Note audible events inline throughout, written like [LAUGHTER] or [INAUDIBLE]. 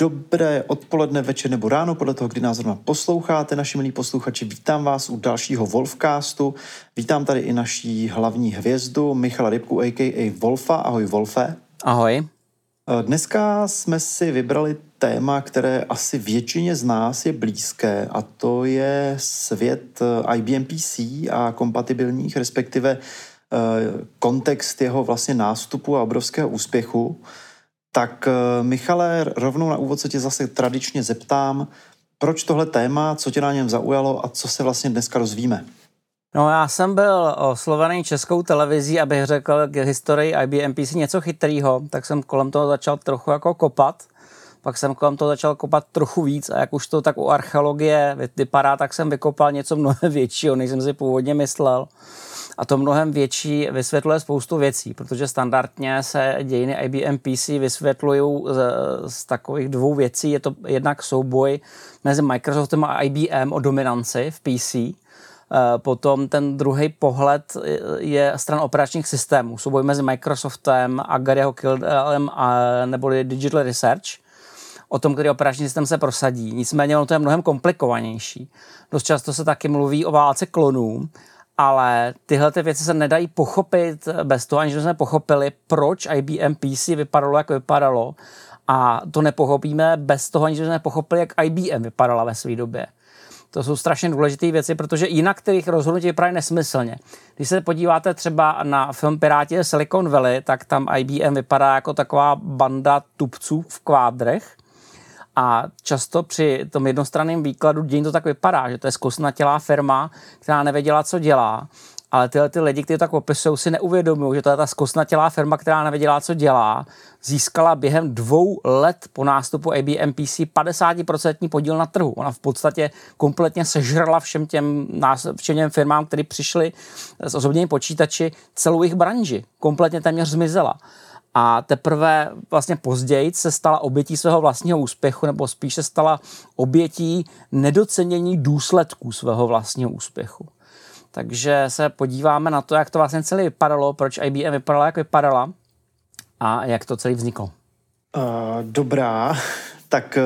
Dobré odpoledne, večer nebo ráno, podle toho, kdy nás zrovna posloucháte, naši milí posluchači. Vítám vás u dalšího Wolfcastu. Vítám tady i naší hlavní hvězdu, Michala Rybku, a.k.a. Wolfa. Ahoj, Wolfe. Ahoj. Dneska jsme si vybrali téma, které asi většině z nás je blízké a to je svět IBM PC a kompatibilních, respektive eh, kontext jeho vlastně nástupu a obrovského úspěchu. Tak eh, Michale, rovnou na úvod se tě zase tradičně zeptám, proč tohle téma, co tě na něm zaujalo a co se vlastně dneska rozvíme? No já jsem byl oslovený českou televizí, abych řekl k historii IBM PC něco chytrýho, tak jsem kolem toho začal trochu jako kopat. Pak jsem kolem toho začal kopat trochu víc a jak už to tak u archeologie vypadá, tak jsem vykopal něco mnohem [LAUGHS] většího, než jsem si původně myslel. A to mnohem větší vysvětluje spoustu věcí, protože standardně se dějiny IBM PC vysvětlují z, z takových dvou věcí. Je to jednak souboj mezi Microsoftem a IBM o dominanci v PC. Eh, potom ten druhý pohled je stran operačních systémů. Souboj mezi Microsoftem a Garyho Kildelem a neboli Digital Research o tom, který operační systém se prosadí. Nicméně ono to je mnohem komplikovanější. Dost často se taky mluví o válce klonů ale tyhle ty věci se nedají pochopit bez toho, aniž jsme pochopili, proč IBM PC vypadalo, jak vypadalo. A to nepochopíme bez toho, aniž jsme pochopili, jak IBM vypadala ve své době. To jsou strašně důležité věci, protože jinak těch rozhodnutí vypadají nesmyslně. Když se podíváte třeba na film Piráti Silicon Valley, tak tam IBM vypadá jako taková banda tupců v kvádrech, a často při tom jednostranném výkladu dějin to tak vypadá, že to je zkosnatělá firma, která nevěděla, co dělá. Ale tyhle ty lidi, kteří to tak opisují, si neuvědomují, že to je ta zkosnatělá firma, která nevěděla, co dělá, získala během dvou let po nástupu IBM PC 50% podíl na trhu. Ona v podstatě kompletně sežrala všem těm, všem těm firmám, které přišly s osobními počítači, celou jejich branži. Kompletně téměř zmizela a teprve vlastně později se stala obětí svého vlastního úspěchu, nebo spíš se stala obětí nedocenění důsledků svého vlastního úspěchu. Takže se podíváme na to, jak to vlastně celé vypadalo, proč IBM vypadala, jak vypadala a jak to celé vzniklo. Uh, dobrá, tak eh,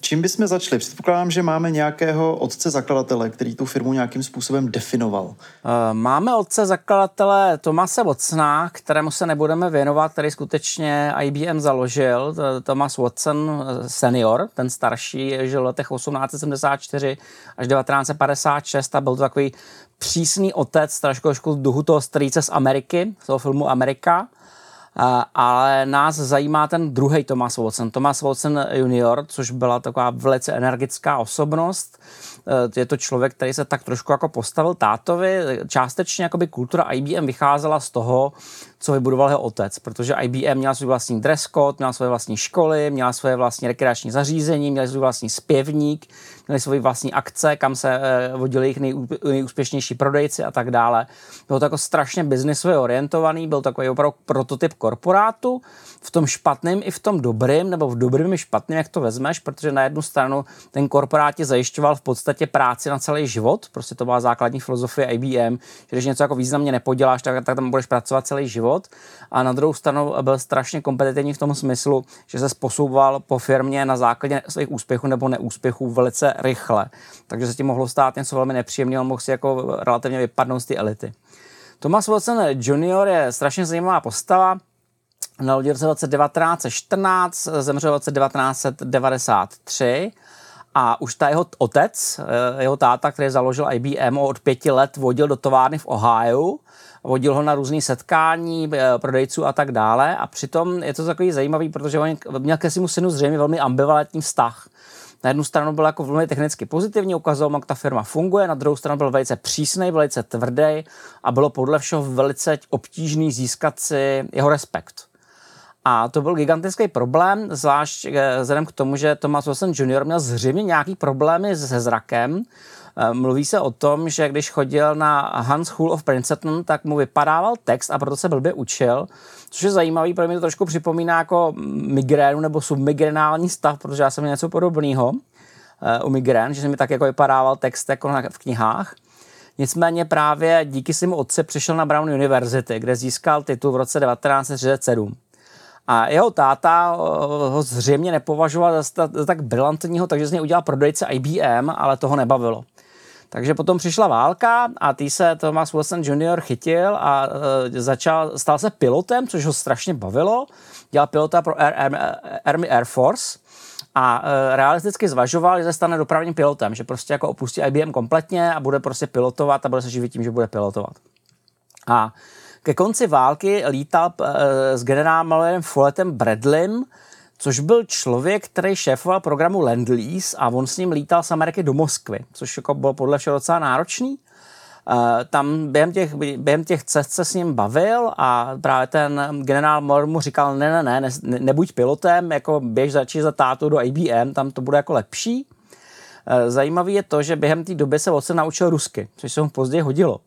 čím bychom začali? Předpokládám, že máme nějakého otce zakladatele, který tu firmu nějakým způsobem definoval. Eh, máme otce zakladatele Tomase Watsona, kterému se nebudeme věnovat, který skutečně IBM založil. Thomas Watson eh, senior, ten starší, žil v letech 1874 až 1956 a byl to takový přísný otec, trošku duchu toho strýce z Ameriky, z toho filmu Amerika ale nás zajímá ten druhý Thomas Watson, Thomas Watson junior, což byla taková velice energická osobnost. E, je to člověk, který se tak trošku jako postavil tátovi. Částečně jakoby kultura IBM vycházela z toho, co vybudoval jeho otec, protože IBM měla svůj vlastní dress code, měla svoje vlastní školy, měla svoje vlastní rekreační zařízení, měla svůj vlastní zpěvník, měli svoje vlastní akce, kam se eh, vodili jejich nejúspěšnější prodejci a tak dále. Bylo to jako strašně biznisově orientovaný, byl takový opravdu prototyp korporátu, v tom špatném i v tom dobrým, nebo v dobrým i špatným, jak to vezmeš, protože na jednu stranu ten korporát tě zajišťoval v podstatě práci na celý život, prostě to byla základní filozofie IBM, že když něco jako významně nepoděláš, tak, tak tam budeš pracovat celý život. A na druhou stranu byl strašně kompetitivní v tom smyslu, že se posouval po firmě na základě svých úspěchů nebo neúspěchů velice rychle. Takže se tím mohlo stát něco velmi nepříjemného, mohl si jako relativně vypadnout z té elity. Thomas Watson Jr. je strašně zajímavá postava. Narodil se v roce 1914, zemřel v roce 1993 a už ta jeho otec, eh, jeho táta, který založil IBM, od pěti let vodil do továrny v Ohio, vodil ho na různé setkání eh, prodejců a tak dále a přitom je to takový zajímavý, protože on měl ke svému synu zřejmě velmi ambivalentní vztah. Na jednu stranu byl jako velmi technicky pozitivní, ukazoval, jak ta firma funguje, na druhou stranu byl velice přísný, velice tvrdý a bylo podle všeho velice obtížný získat si jeho respekt. A to byl gigantický problém, zvlášť eh, vzhledem k tomu, že Thomas Wilson Jr. měl zřejmě nějaký problémy se zrakem. Eh, mluví se o tom, že když chodil na Hans School of Princeton, tak mu vypadával text a proto se blbě učil, což je zajímavý, protože mi to trošku připomíná jako migrénu nebo submigrenální stav, protože já jsem měl něco podobného eh, u migrén, že se mi tak jako vypadával text jako v knihách. Nicméně právě díky svému otci přišel na Brown University, kde získal titul v roce 1937. A jeho táta eh, ho zřejmě nepovažoval za, tak brilantního, takže z něj udělal prodejce IBM, ale toho nebavilo. Takže potom přišla válka a tý se Thomas Wilson Jr. chytil a uh, začal, stal se pilotem, což ho strašně bavilo. Dělal pilota pro Air, Air, Army Air Force a realisticky zvažoval, že se stane dopravním pilotem, že prostě jako opustí IBM kompletně a bude prostě pilotovat a bude se živit tím, že bude pilotovat. A ke konci války lítal uh, s generálem Folletem Bradleym, což byl člověk, který šéfoval programu Lend-Lease a on s ním lítal z Ameriky do Moskvy, což jako bylo podle všeho docela náročný. Uh, tam během těch, během těch cest se s ním bavil a právě ten generál Moore mu říkal, ne, ne, ne, ne nebuď pilotem, jako běž začít za tátu do IBM, tam to bude jako lepší. Uh, zajímavý je to, že během té doby se se naučil rusky, což se mu později hodilo.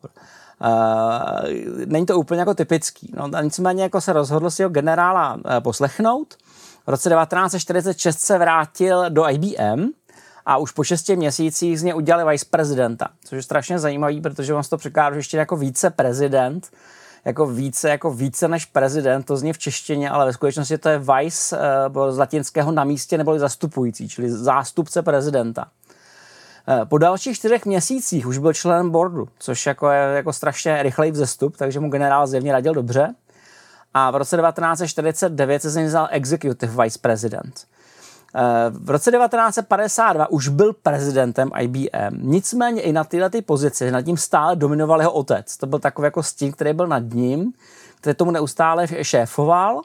Uh, není to úplně jako typický. No, nicméně jako se rozhodl si ho generála uh, poslechnout. V roce 1946 se vrátil do IBM a už po šesti měsících z něj udělali vice prezidenta, což je strašně zajímavý, protože on to překládá ještě jako více prezident, jako více, jako více než prezident, to zní v češtině, ale ve skutečnosti to je vice uh, z latinského na místě neboli zastupující, čili zástupce prezidenta. Eh, po dalších čtyřech měsících už byl členem boardu, což jako je jako strašně rychlej vzestup, takže mu generál zjevně radil dobře. A v roce 1949 se z něj vzal executive vice president. Eh, v roce 1952 už byl prezidentem IBM, nicméně i na této pozici nad ním stále dominoval jeho otec. To byl takový jako stín, který byl nad ním, který tomu neustále šéfoval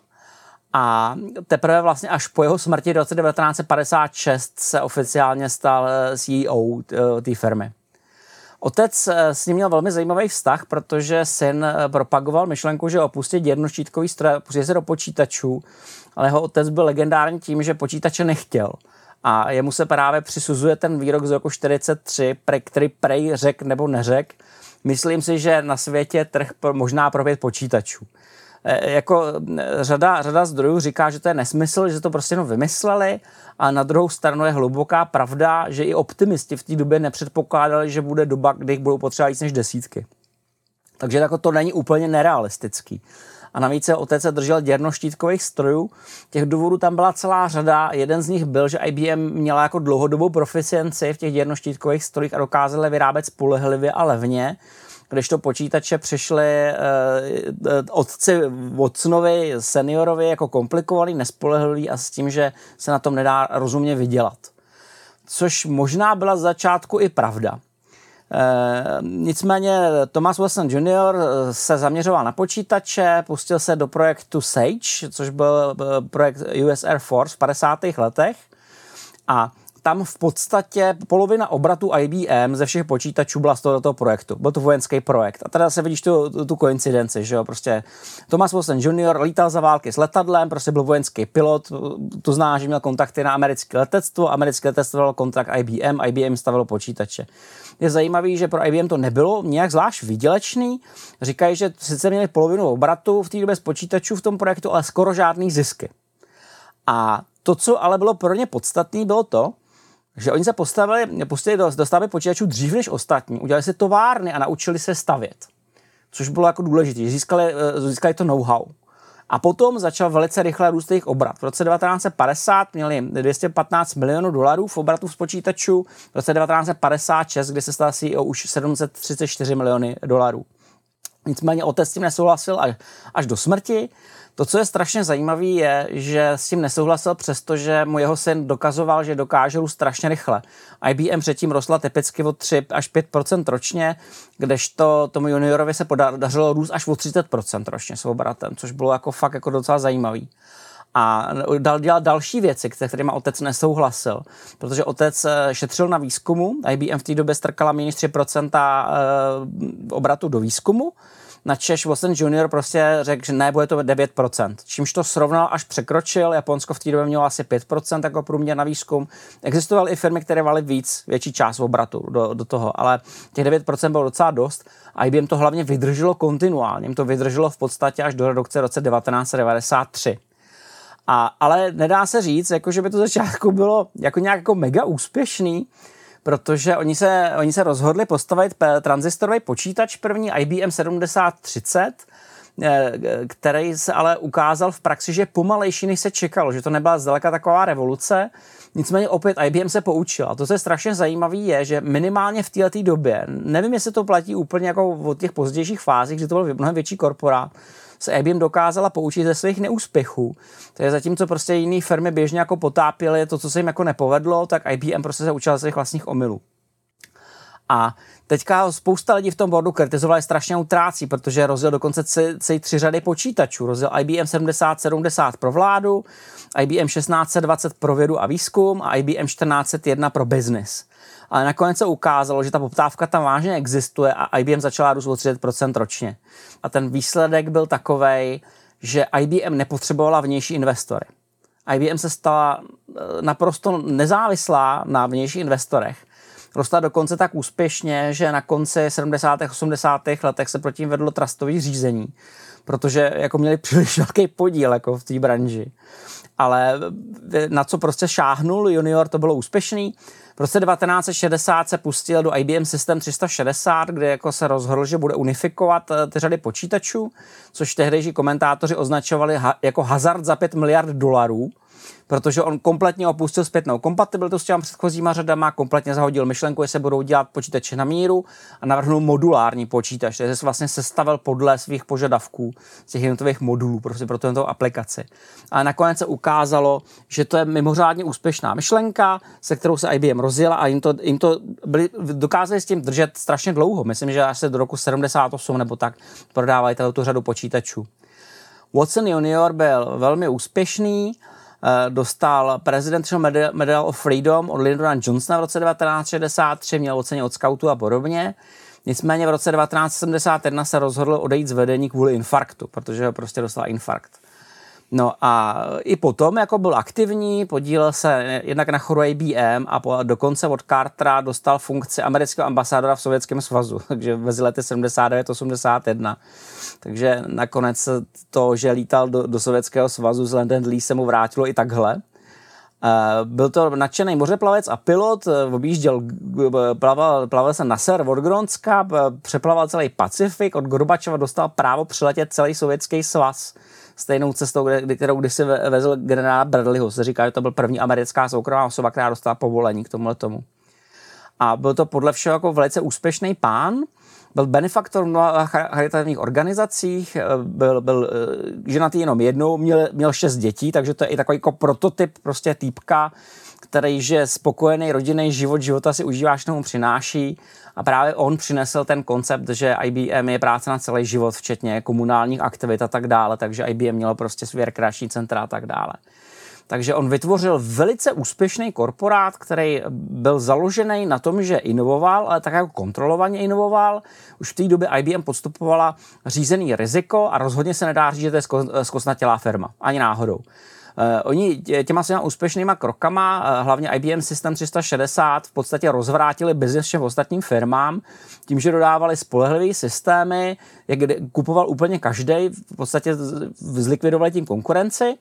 a teprve vlastně až po jeho smrti v roce 1956 se oficiálně stal eh, CEO eh, té firmy. Otec eh, s ním měl velmi zajímavý vztah, protože syn propagoval myšlenku, že opustit jednoštítkový stroj, pustit se do počítačů, ale jeho otec byl legendární tím, že počítače nechtěl. A jemu se právě přisuzuje ten výrok z roku 43, který prej řek nebo neřek. Myslím si, že na světě trh možná pro pět počítačů. E, jako řada, řada zdrojů říká, že to je nesmysl, že to prostě jenom vymysleli a na druhou stranu je hluboká pravda, že i optimisti v té době nepředpokládali, že bude doba, kdy jich budou potřeba víc než desítky. Takže jako to není úplně nerealistický. A navíc se otec se držel děrnoštítkových strojů. Těch důvodů tam byla celá řada. Jeden z nich byl, že IBM měla jako dlouhodobou proficienci v těch děrnoštítkových strojích a dokázala vyrábět spolehlivě a levně když to počítače přišly uh, otci Watsonovi, seniorovi jako komplikovaný, nespolehlivý a s tím, že se na tom nedá rozumně vydělat. Což možná byla z začátku i pravda. E, nicméně Thomas Wilson Jr. se zaměřoval na počítače, pustil se do projektu SAGE, což byl projekt US Air Force v 50. letech a tam v podstatě polovina obratu IBM ze všech počítačů byla z toho, toho projektu. Byl to vojenský projekt. A teda se vidíš tu, tu, tu koincidenci, že jo, prostě Thomas Wilson Jr. lítal za války s letadlem, prostě byl vojenský pilot, to zná, že měl kontakty na americké letectvo, americké letectvo mělo kontakt IBM, IBM stavilo počítače. Je zajímavý, že pro IBM to nebylo nějak zvlášť výdělečný. Říkají, že sice měli polovinu obratu v té době z počítačů v tom projektu, ale skoro žádný zisky. A to, co ale bylo pro ně podstatné, bylo to, že oni se postavili, pustili do, do stavby počítačů dřív než ostatní, udělali si továrny a naučili se stavět. Což bylo jako důležité, získali, eh, získali to know-how. A potom začal velice rychle růst jejich obrat. V roce 1950 měli 215 milionů dolarů v obratu z počítačů, v roce 1956, kdy se stal CEO už 734 miliony dolarů. Nicméně otec s tím nesouhlasil až, až do smrti. To, co je strašně zajímavé, je, že s tím nesouhlasil, přestože mu jeho syn dokazoval, že dokáže růst strašně rychle. IBM předtím rostla typicky o 3 až 5% ročně, kdežto tomu juniorovi se podařilo růst až o 30% ročně s obratem, což bylo jako fakt jako docela zajímavý a dal dělat další věci, kterými otec nesouhlasil, protože otec eh, šetřil na výzkumu, IBM v té době strkala méně 3% eh, obratu do výzkumu, na Češ Watson Junior prostě řekl, že ne, bude to 9%, čímž to srovnal až překročil, Japonsko v té době mělo asi 5% jako průměr na výzkum. Existovaly i firmy, které valy víc, větší část obratu do, do toho, ale těch 9% bylo docela dost a IBM to hlavně vydrželo kontinuálně, to vydrželo v podstatě až do redukce roce 1993. A, ale nedá se říct, jako že by to začátku bylo jako nějak jako mega úspěšný, protože oni se, oni se rozhodli postavit transistorový počítač první IBM 7030, eh, který se ale ukázal v praxi, že pomalejší, než se čekalo, že to nebyla zdaleka taková revoluce. Nicméně opět IBM se poučil. A to, co je strašně zajímavé, je, že minimálně v této době, nevím, jestli to platí úplně jako od těch pozdějších fázích, že to byl mnohem větší korporát, se IBM dokázala poučit ze svých neúspěchů. To je zatímco prostě jiné firmy běžně jako potápěly to, co se jim jako nepovedlo, tak IBM prostě se učila ze svých vlastních omylů. A teďka spousta lidí v tom boardu kritizovali strašně utrácí, protože rozděl dokonce celý tři řady počítačů. Rozděl IBM 7070 pro vládu, IBM 1620 pro vědu a výzkum a IBM 1401 pro business ale nakonec se ukázalo, že ta poptávka tam vážně existuje a IBM začala růst o 30% ročně. A ten výsledek byl takový, že IBM nepotřebovala vnější investory. IBM se stala eh, naprosto nezávislá na vnějších investorech. Rostla dokonce tak úspěšně, že na konci 70. 80. letech se proti vedlo trustový řízení, protože jako měli příliš velký podíl jako v té branži. Ale na co prostě šáhnul junior, to bylo úspěšný. V roce 1960 se pustil do IBM System 360, kde jako se rozhodl, že bude unifikovat eh, ty řady počítačů, což tehdejší komentátoři označovali ha- jako hazard za 5 miliard dolarů protože on kompletně opustil zpětnou kompatibilitu s těma předchozíma řadama, kompletně zahodil myšlenku, že se budou dělat počítače na míru a navrhnul modulární počítač, takže se vlastně sestavil podle svých požadavků z těch jednotlivých modulů prostě pro tuto aplikaci. A nakonec se ukázalo, že to je mimořádně úspěšná myšlenka, se kterou se IBM rozjela a jim to, jim to byli, dokázali s tím držet strašně dlouho. Myslím, že až se do roku 78 nebo tak prodávali tu řadu počítačů. Watson junior byl velmi úspěšný, dostal Presidential Medal of Freedom od Lyndona Johnsona v roce 1963, měl oceně od scoutu a podobně. Nicméně v roce 1971 se rozhodl odejít z vedení kvůli infarktu, protože ho prostě dostal infarkt. No a i potom jako byl aktivní, podílel se jednak na choru IBM a po, dokonce od Cartera dostal funkci amerického ambasádora v Sovětském svazu, [LAUGHS] takže mezi lety 79-81. Takže nakonec to, že lítal do, do Sovětského svazu z London Lee se mu vrátilo i takhle. Byl to nadšený mořeplavec a pilot, objížděl, plaval, plaval se na ser od Gronska, přeplaval celý Pacifik, od Gorbačova dostal právo přiletět celý sovětský svaz stejnou cestou, kde, kterou když si vezl generála Bradleyho. Se říká, že to byl první americká soukromá osoba, která dostala povolení k tomuhle tomu. A byl to podle všeho jako velice úspěšný pán, byl benefaktor v mnoha charitativních organizacích, eh, byl, byl eh, ženatý jenom jednou, měl, měl šest dětí, takže to je i takový jako prototyp prostě týpka, který že spokojený rodinný život, života si užíváš, tomu přináší a právě on přinesl ten koncept, že IBM je práce na celý život, včetně komunálních aktivit a tak dále, takže IBM mělo prostě svý rekreační centra a tak dále. Takže on vytvořil velice úspěšný korporát, který byl založený na tom, že inovoval, ale tak jako kontrolovaně inovoval. Už v té době IBM podstupovala řízený riziko a rozhodně se nedá říct, že to je zkosnatělá firma. Ani náhodou. Uh, oni těma svýma úspěšnýma krokama, uh, hlavně IBM System 360, v podstatě rozvrátili biznes všem ostatním firmám tím, že dodávali spolehlivé systémy, jak kupoval úplně každý, v podstatě zlikvidovali tím konkurenci.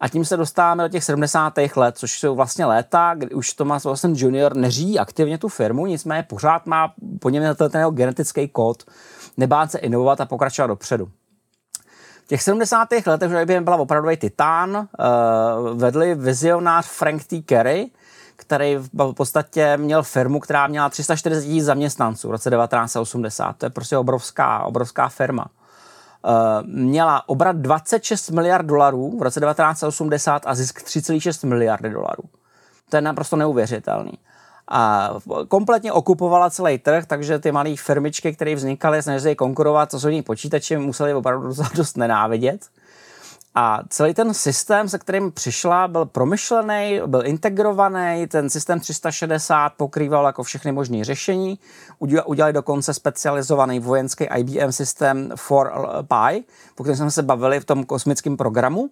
A tím se dostáváme do těch 70. let, což jsou vlastně léta, kdy už Thomas Watson Jr. neřídí aktivně tu firmu, nicméně pořád má po něm ten genetický kód, nebát se inovovat a pokračovat dopředu. V těch 70. letech už IBM byla opravdu titán, uh, vedli vizionář Frank T. Kerry, který v podstatě měl firmu, která měla 340 tisíc zaměstnanců v roce 1980. To je prostě obrovská, obrovská firma. Uh, měla obrat 26 miliard dolarů v roce 1980 a zisk 3,6 miliardy dolarů. To je naprosto neuvěřitelný a kompletně okupovala celý trh, takže ty malé firmičky, které vznikaly, snažily konkurovat, co jsou ní počítači, museli opravdu [LAUGHS] dost nenávidět. A celý ten systém, se kterým přišla, byl promyšlený, byl integrovaný, ten systém 360 pokrýval jako všechny možné řešení. Udělali dokonce specializovaný vojenský IBM systém for Pi, po kterém jsme se bavili v tom kosmickém programu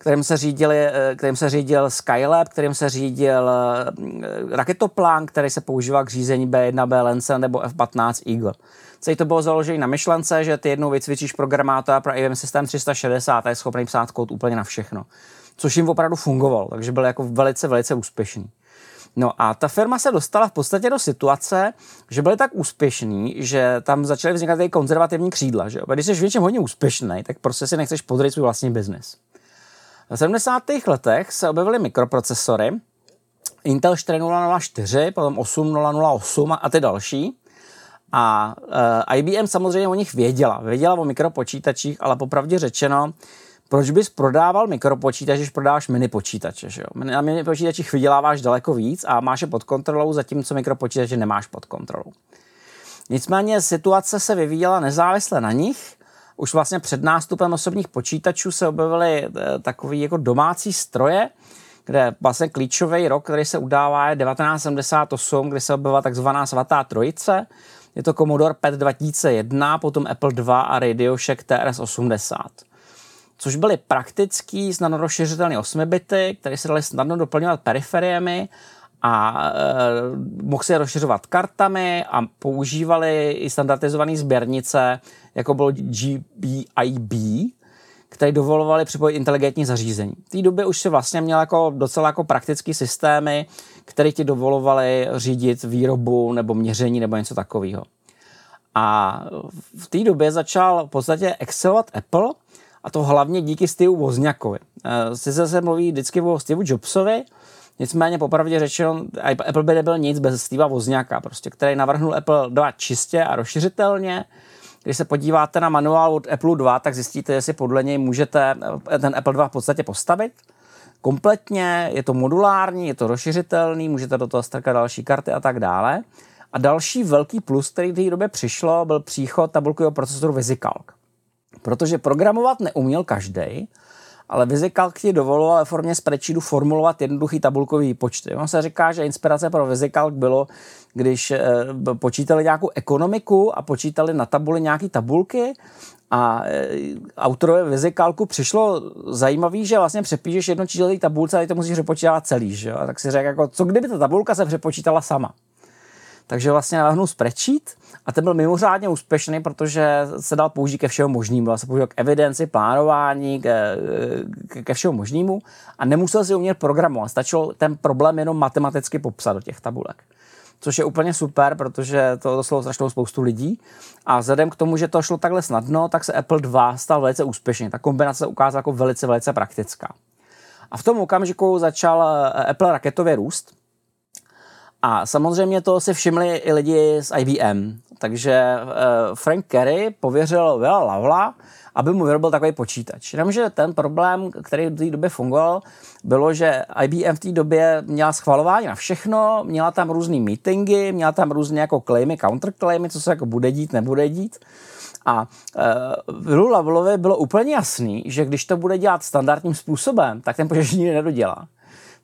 kterým se, řídili, eh, kterým se řídil Skylab, kterým se řídil eh, raketoplán, který se používal k řízení B1, B Lance nebo F-15 Eagle. Celý to bylo založené na myšlence, že ty jednou vycvičíš programátora pro IBM systém 360 a je schopný psát kód úplně na všechno. Což jim opravdu fungovalo, takže byl jako velice, velice úspěšný. No a ta firma se dostala v podstatě do situace, že byli tak úspěšní, že tam začaly vznikat ty konzervativní křídla. Že? Když jsi v něčem hodně úspěšný, tak prostě si nechceš podřít svůj vlastní biznis. V 70. letech se objevily mikroprocesory, Intel 4004, potom 8008 a ty další. A uh, eh, IBM samozřejmě o nich věděla. Věděla o mikropočítačích, ale popravdě řečeno, proč bys prodával mikropočítač, když prodáváš mini počítače? Že jo? Na mini počítačích vyděláváš daleko víc a máš je pod kontrolou, zatímco mikropočítače nemáš pod kontrolou. Nicméně situace se vyvíjela nezávisle na nich. Už vlastně před nástupem osobních počítačů se objevily e, takové jako domácí stroje, kde vlastně klíčový rok, který se udává, je 1978, kdy se objevila takzvaná svatá trojice. Je to Commodore PET 2001, potom Apple II a Radio Shack TRS-80 což byly praktický, snadno rozšiřitelné 8 bity, které se daly snadno doplňovat periferiemi a e, mohl se rozšiřovat kartami a používali i standardizované sběrnice, jako bylo GBIB, které dovolovaly připojit inteligentní zařízení. V té době už se vlastně měl jako docela jako praktické systémy, které ti dovolovaly řídit výrobu nebo měření nebo něco takového. A v té době začal v podstatě excelovat Apple, a to hlavně díky Steve Wozniakovi. Eh, sice se mluví vždycky o Steve Jobsovi, nicméně popravdě řečeno, Apple by nebyl nic bez Steva Wozniaka, prostě, který navrhnul Apple 2 čistě a rozšiřitelně. Když se podíváte na manuál od Apple 2, tak zjistíte, jestli podle něj můžete eh, ten Apple 2 v podstatě postavit kompletně, je to modulární, je to rozšiřitelný, můžete do toho strkat další karty a tak dále. A další velký plus, který v té době přišlo, byl příchod tabulkového procesoru VisiCalc. Protože programovat neuměl každý, ale VisiCalc ti dovoloval ve formě spreadsheetu formulovat jednoduchý tabulkový počty. On se říká, že inspirace pro VisiCalc bylo, když e, počítali nějakou ekonomiku a počítali na tabuli nějaké tabulky a e, autorové VisiCalcu přišlo zajímavý, že vlastně přepíšeš jedno číslo tabulce a ty to musíš přepočítat celý. Že? A tak si řekl, jako, co kdyby ta tabulka se přepočítala sama. Takže vlastně navrhnul spreadsheet a ten byl mimořádně úspěšný, protože se dal použít ke všemu možnému. Dal se použít k evidenci, plánování, ke, ke všemu možnému a nemusel si umět programovat. Stačilo ten problém jenom matematicky popsat do těch tabulek. Což je úplně super, protože to doslova strašnou spoustu lidí. A vzhledem k tomu, že to šlo takhle snadno, tak se Apple 2 stal velice úspěšný. Ta kombinace se ukázala jako velice, velice praktická. A v tom okamžiku začal eh, Apple raketově růst a samozřejmě to si všimli i lidi z IBM. Takže uh, Frank Kerry pověřil Vila Lavla, aby mu vyrobil takový počítač. Jenomže ten problém, který v té době fungoval, bylo, že IBM v té době měla schvalování na všechno, měla tam různé meetingy, měla tam různé jako claimy, counterclaimy, co se jako bude dít, nebude dít. A uh, Vilu Lavlovi bylo úplně jasný, že když to bude dělat standardním způsobem, tak ten nikdy nedodělá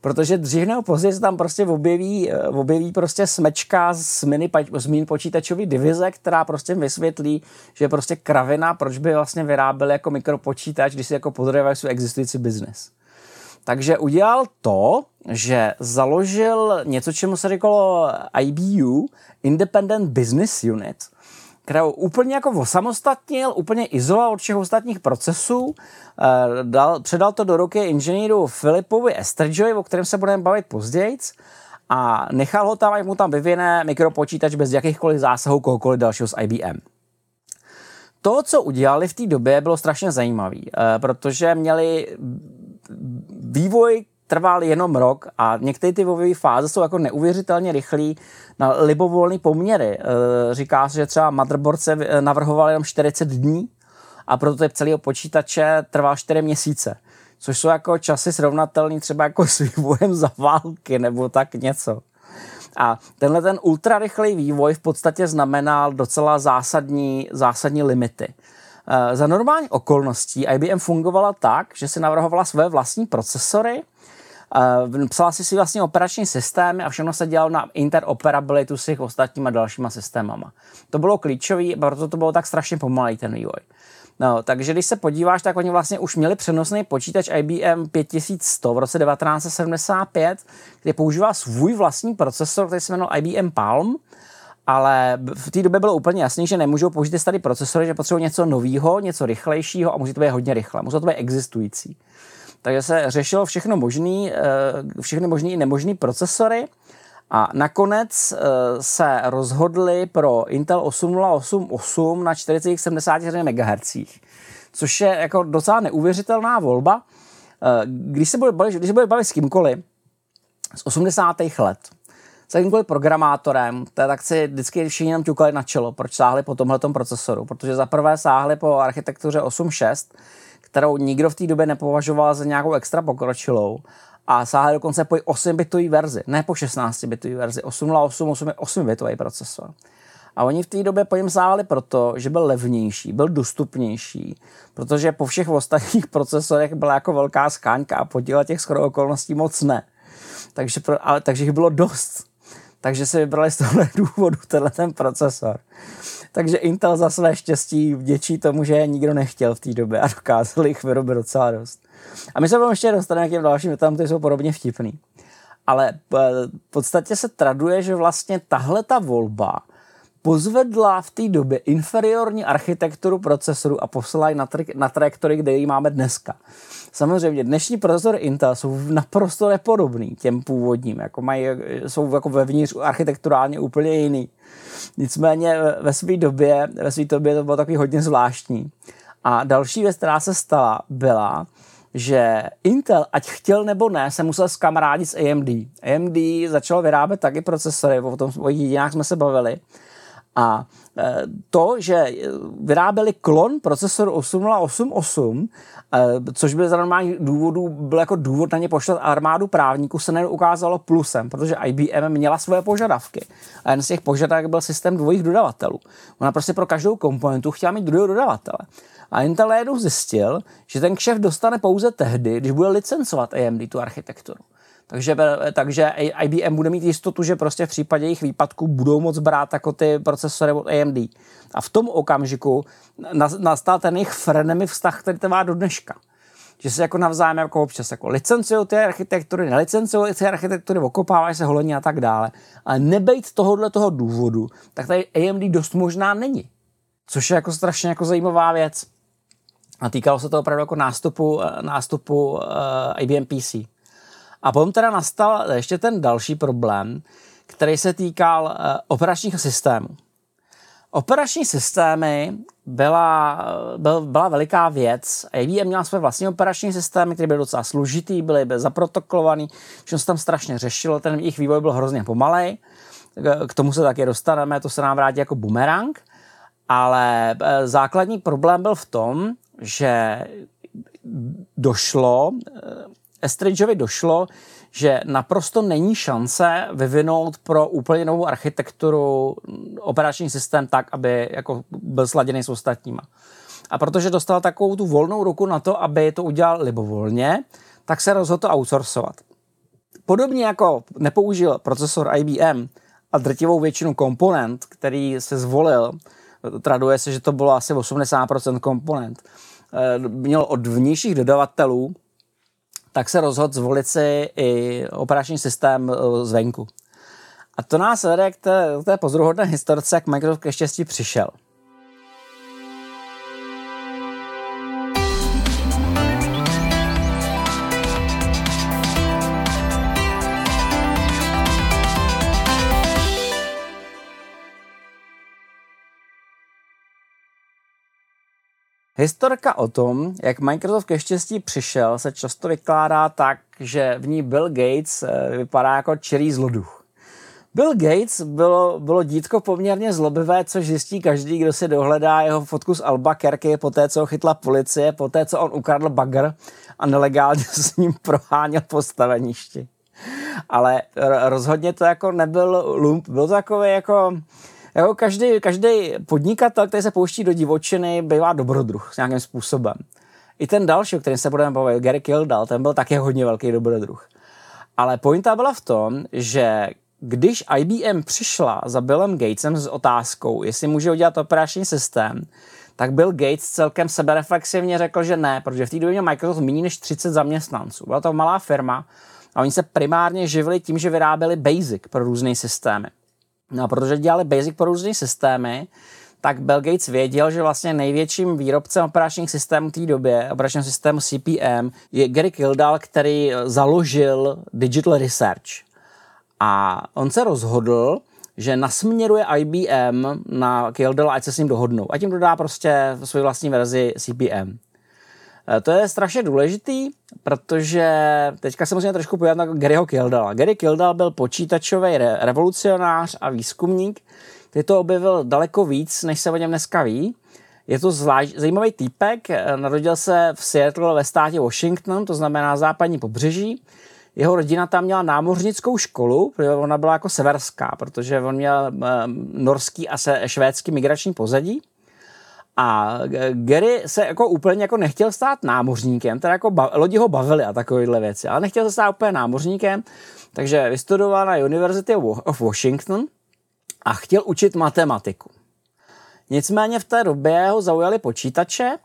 protože dřív nebo později se tam prostě objeví, eh, objeví prostě smečka z mini, z mini počítačové divize, která prostě vysvětlí, že prostě kravina, proč by vlastně vyráběli jako mikropočítač, když si jako podrývají svůj existující biznes. Takže udělal to, že založil něco, čemu se říkalo IBU, Independent Business Unit, kterou úplně jako osamostatnil, úplně izoloval od všech ostatních procesů, eh, dal, předal to do ruky inženýru Filipovi Estridgeovi, o kterém se budeme bavit později, a nechal ho tam, ať mu tam vyvine mikropočítač bez jakýchkoliv zásahů kohokoliv dalšího z IBM. To, co udělali v té době, bylo strašně zajímavé, eh, protože měli vývoj trval jenom rok a některé ty vývojové fáze jsou jako neuvěřitelně rychlý na libovolné poměry. E, říká se, že třeba motherboard se navrhoval jenom 40 dní a prototyp celého počítače trval 4 měsíce. Což jsou jako časy srovnatelné třeba jako s vývojem za války nebo tak něco. A tenhle ten ultrarychlý vývoj v podstatě znamenal docela zásadní, zásadní limity. Eh, za normální okolností IBM fungovala tak, že si navrhovala své vlastní procesory, eh, psala si si vlastně operační systémy a všechno se dělalo na interoperabilitu s jejich ostatníma dalšíma systémama. To bylo klíčové, proto to bylo tak strašně pomalý ten vývoj. No, takže když se podíváš, tak oni vlastně už měli přenosný počítač IBM 5100 v roce 1975, který používal svůj vlastní procesor, který se jmenoval IBM Palm, ale v té době bylo úplně jasné, že nemůžou použít ty starý procesory, že potřebují něco nového, něco rychlejšího a musí to být hodně rychle, musí to být existující. Takže se řešilo všechno možný, eh, všechny možný i nemožný procesory a nakonec eh, se rozhodli pro Intel 8088 na 4,74 MHz, což je jako docela neuvěřitelná volba. Eh, když se bude bavit, když se bude bavit s kýmkoliv z 80. let, s jakýmkoliv programátorem, tak si vždycky všichni nám ťukali na čelo, proč sáhli po tomhle procesoru. Protože za prvé sáhli po architektuře 8.6, kterou nikdo v té době nepovažoval za nějakou extra pokročilou a sáhli dokonce po 8-bitové verzi, ne po 16-bitové verzi. 808, 8 je 8-bitový procesor. A oni v té době po něm sáhli proto, že byl levnější, byl dostupnější, protože po všech ostatních [LAUGHS] procesorech byla jako velká skáňka a podíle těch skoro okolností moc ne. Takže, pro, ale, takže jich bylo dost. Takže si vybrali z tohle [LAUGHS] důvodu tenhle ten procesor. Takže Intel za své štěstí vděčí tomu, že je nikdo nechtěl v té době a dokázali jich vyrobit docela dost. A my se vám ještě dostaneme k těm dalším větám, které jsou podobně vtipný. Ale eh, v podstatě se traduje, že vlastně tahle ta volba pozvedla v té době inferiorní architekturu procesoru a poslala ji na, tra- na trajektorii, kde ji máme dneska. Samozřejmě dnešní procesory Intel jsou naprosto nepodobný těm původním, jako mají, jsou jako vevnitř architekturálně úplně jiný. Nicméně ve své době, ve své době to bylo takový hodně zvláštní. A další věc, která se stala, byla, že Intel, ať chtěl nebo ne, se musel skamarádit s AMD. AMD začal vyrábět taky procesory, o tom o jsme se bavili. A e, to, že vyráběli klon procesoru 8088, e, což byl za normálních důvodů, byl jako důvod na ně pošlat armádu právníků, se neukázalo plusem, protože IBM měla svoje požadavky. A jeden z těch požadavek byl systém dvojích dodavatelů. Ona prostě pro každou komponentu chtěla mít druhého dodavatele. A Intel jednou zjistil, že ten kšef dostane pouze tehdy, když bude licencovat AMD tu architekturu. Takže, takže IBM bude mít jistotu, že prostě v případě jejich výpadku budou moc brát jako ty procesory od AMD. A v tom okamžiku nastal ten jejich frenemy vztah, který to má do dneška. Že se jako navzájem jako občas jako licencují ty architektury, nelicencují ty architektury, okopávají se holení a tak dále. Ale nebejt tohohle toho důvodu, tak tady AMD dost možná není. Což je jako strašně jako zajímavá věc. A týkalo se to opravdu jako nástupu, nástupu uh, IBM PC. A potom teda nastal ještě ten další problém, který se týkal uh, operačních systémů. Operační systémy byla, byl, byla veliká věc. IBM měla své vlastní operační systémy, které byly docela složitý, byly, byly zaprotokolovaný, všechno se tam strašně řešilo, ten jejich vývoj byl hrozně pomalej. K tomu se taky dostaneme, to se nám vrátí jako bumerang. Ale eh, základní problém byl v tom, že došlo, eh, Estridgeovi došlo, že naprosto není šance vyvinout pro úplně novou architekturu operační systém tak, aby jako byl sladěný s ostatníma. A protože dostal takovou tu volnou ruku na to, aby to udělal libovolně, tak se rozhodl to outsourcovat. Podobně jako nepoužil procesor IBM a drtivou většinu komponent, který se zvolil, traduje se, že to bylo asi 80% komponent, Eh, měl od vnějších dodavatelů, tak se rozhodl zvolit si i operační systém eh, zvenku. A to nás vede k té, té pozoruhodné historce, jak Microsoft ke štěstí přišel. Historka o tom, jak Microsoft ke štěstí přišel, se často vykládá tak, že v ní Bill Gates eh, vypadá jako čirý zloduch. Bill Gates bylo, bylo dítko poměrně zlobivé, což zjistí každý, kdo si dohledá jeho fotku z Albuquerque po té, co ho chytla policie, po té, co on ukradl bagr a nelegálně s ním proháněl po staveništi. Ale rozhodně to jako nebyl lump, byl takový jako Jako každý, každý podnikatel, který se pouští do divočiny, bývá dobrodruh s nějakým způsobem. I ten další, o kterém se budeme bavit, Gary Kildall, ten byl také hodně velký dobrodruh. Ale pointa byla v tom, že když IBM přišla za Billem Gatesem s otázkou, jestli může udělat operační systém, tak Bill Gates celkem sebereflexivně řekl, že ne, protože v té době měl Microsoft méně než 30 zaměstnanců. Byla to malá firma a oni se primárně živili tím, že vyráběli Basic pro různé systémy. No protože dělali Basic pro různé systémy, tak Bill Gates věděl, že vlastně největším výrobcem operačních systémů té době, operačního systému CPM, je Gary Kildall, který založil Digital Research. A on se rozhodl, že nasměruje IBM na Kildall, ať se s ním dohodnou. A tím dodá prostě svou vlastní verzi CPM. E, to je strašně důležitý, protože teďka se musíme trošku podívat na Garyho Kildalla. Gary Kildall byl počítačový revolucionář a výzkumník, který to objevil daleko víc, než se o něm dneska ví. Je to zajímavý týpek, e, narodil se v Seattle ve státě Washington, to znamená západní pobřeží jeho rodina tam měla námořnickou školu, protože ona byla jako severská, protože on měl norský a se, švédský migrační pozadí. A Gary se jako úplně jako nechtěl stát námořníkem, teda jako ba- lodi ho bavili a takovéhle věci, ale nechtěl se stát úplně námořníkem, takže vystudoval na University of Washington a chtěl učit matematiku. Nicméně v té době ho zaujali počítače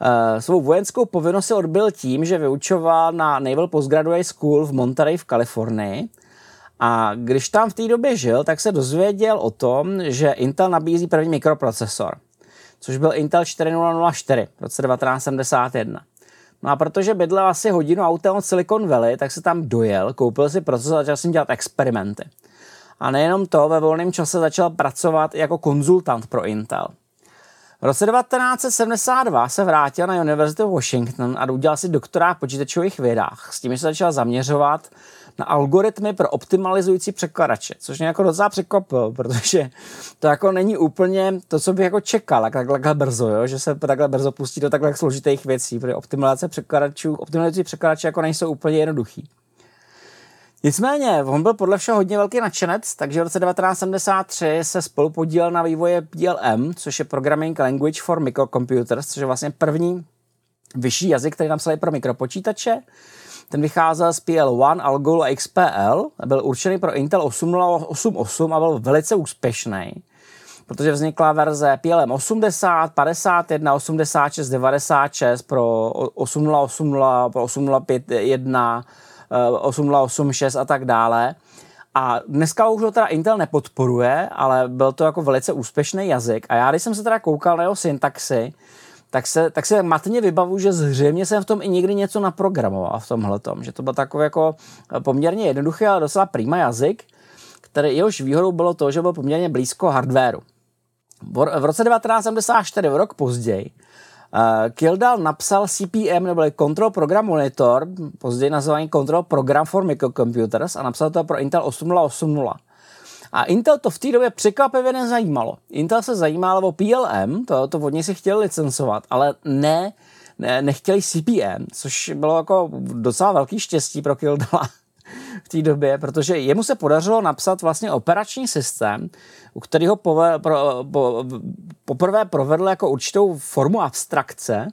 Uh, svou vojenskou povinnost se odbyl tím, že vyučoval na Naval Postgraduate School v Monterey v Kalifornii. A když tam v té době žil, tak se dozvěděl o tom, že Intel nabízí první mikroprocesor, což byl Intel 4004 v roce 1971. No a protože bydlel asi hodinu autem od Silicon Valley, tak se tam dojel, koupil si procesor a začal si dělat experimenty. A nejenom to, ve volném čase začal pracovat jako konzultant pro Intel. V roce 1972 se vrátil na University of Washington a udělal si doktorát v počítačových vědách. S tím se začal zaměřovat na algoritmy pro optimalizující překladače, což mě jako docela překvapilo, protože to jako není úplně to, co bych jako čekal takhle, takhle brzo, jo? že se takhle brzo pustí do takhle složitých věcí, protože optimalizace překladačů, optimalizující překladače jako nejsou úplně jednoduchý. Nicméně, on byl podle všeho hodně velký nadšenec, takže v roce 1973 se spolu podílel na vývoji PLM, což je Programming Language for Microcomputers, což je vlastně první vyšší jazyk, který napsali pro mikropočítače. Ten vycházel z PL1, Algol a XPL, byl určený pro Intel 8088 a byl velice úspěšný, protože vznikla verze PLM 80, 51, 86, 96 pro 8080, pro 8051, 8086 a tak dále. A dneska už ho teda Intel nepodporuje, ale byl to jako velice úspěšný jazyk. A já, když jsem se teda koukal na jeho syntaxy, tak se, tak se matně vybavu, že zřejmě jsem v tom i někdy něco naprogramoval v tomhle že to byl takový jako poměrně jednoduchý, ale docela prima jazyk, který jehož výhodou bylo to, že byl poměrně blízko hardwareu. V roce 1974, v rok později, Uh, napsal CPM, nebo Control Program Monitor, později nazvaný Control Program for Microcomputers a napsal to pro Intel 8080. A Intel to v té době překvapivě nezajímalo. Intel se zajímal o PLM, to, to od něj si chtěl licencovat, ale ne, ne, nechtěli CPM, což bylo jako docela velký štěstí pro Kildalla v té době, protože jemu se podařilo napsat vlastně operační systém, u kterého pove, pro, po, poprvé provedl jako určitou formu abstrakce,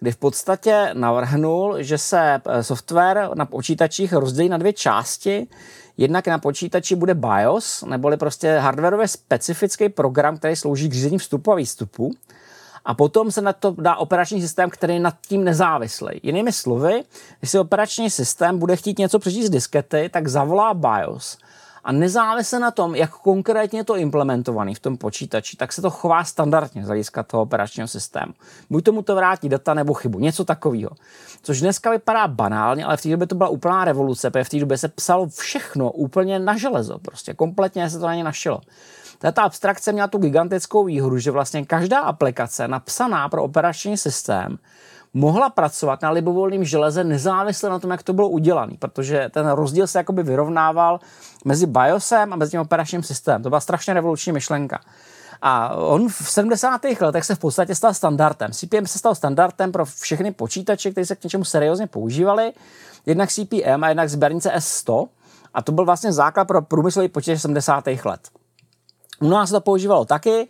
kdy v podstatě navrhnul, že se eh, software na počítačích rozdělí na dvě části. Jednak na počítači bude BIOS, neboli prostě hardwareově specifický program, který slouží k řízení vstupu a výstupu a potom se na to dá operační systém, který je nad tím nezávislý. Jinými slovy, když si operační systém bude chtít něco přečíst z diskety, tak zavolá BIOS a nezávisle na tom, jak konkrétně je to implementovaný v tom počítači, tak se to chová standardně z hlediska toho operačního systému. Buď tomu to vrátí data nebo chybu, něco takového. Což dneska vypadá banálně, ale v té době to byla úplná revoluce, protože v té době se psalo všechno úplně na železo, prostě kompletně se to na ně našilo. Ta abstrakce měla tu gigantickou výhodu, že vlastně každá aplikace napsaná pro operační systém mohla pracovat na libovolném železe nezávisle na tom, jak to bylo udělané, protože ten rozdíl se jakoby vyrovnával mezi BIOSem a mezi tím operačním systémem. To byla strašně revoluční myšlenka. A on v 70. letech se v podstatě stal standardem. CPM se stal standardem pro všechny počítače, které se k něčemu seriózně používali. Jednak CPM a jednak sběrnice S100. A to byl vlastně základ pro průmyslový počítač 70. let. U nás to používalo taky,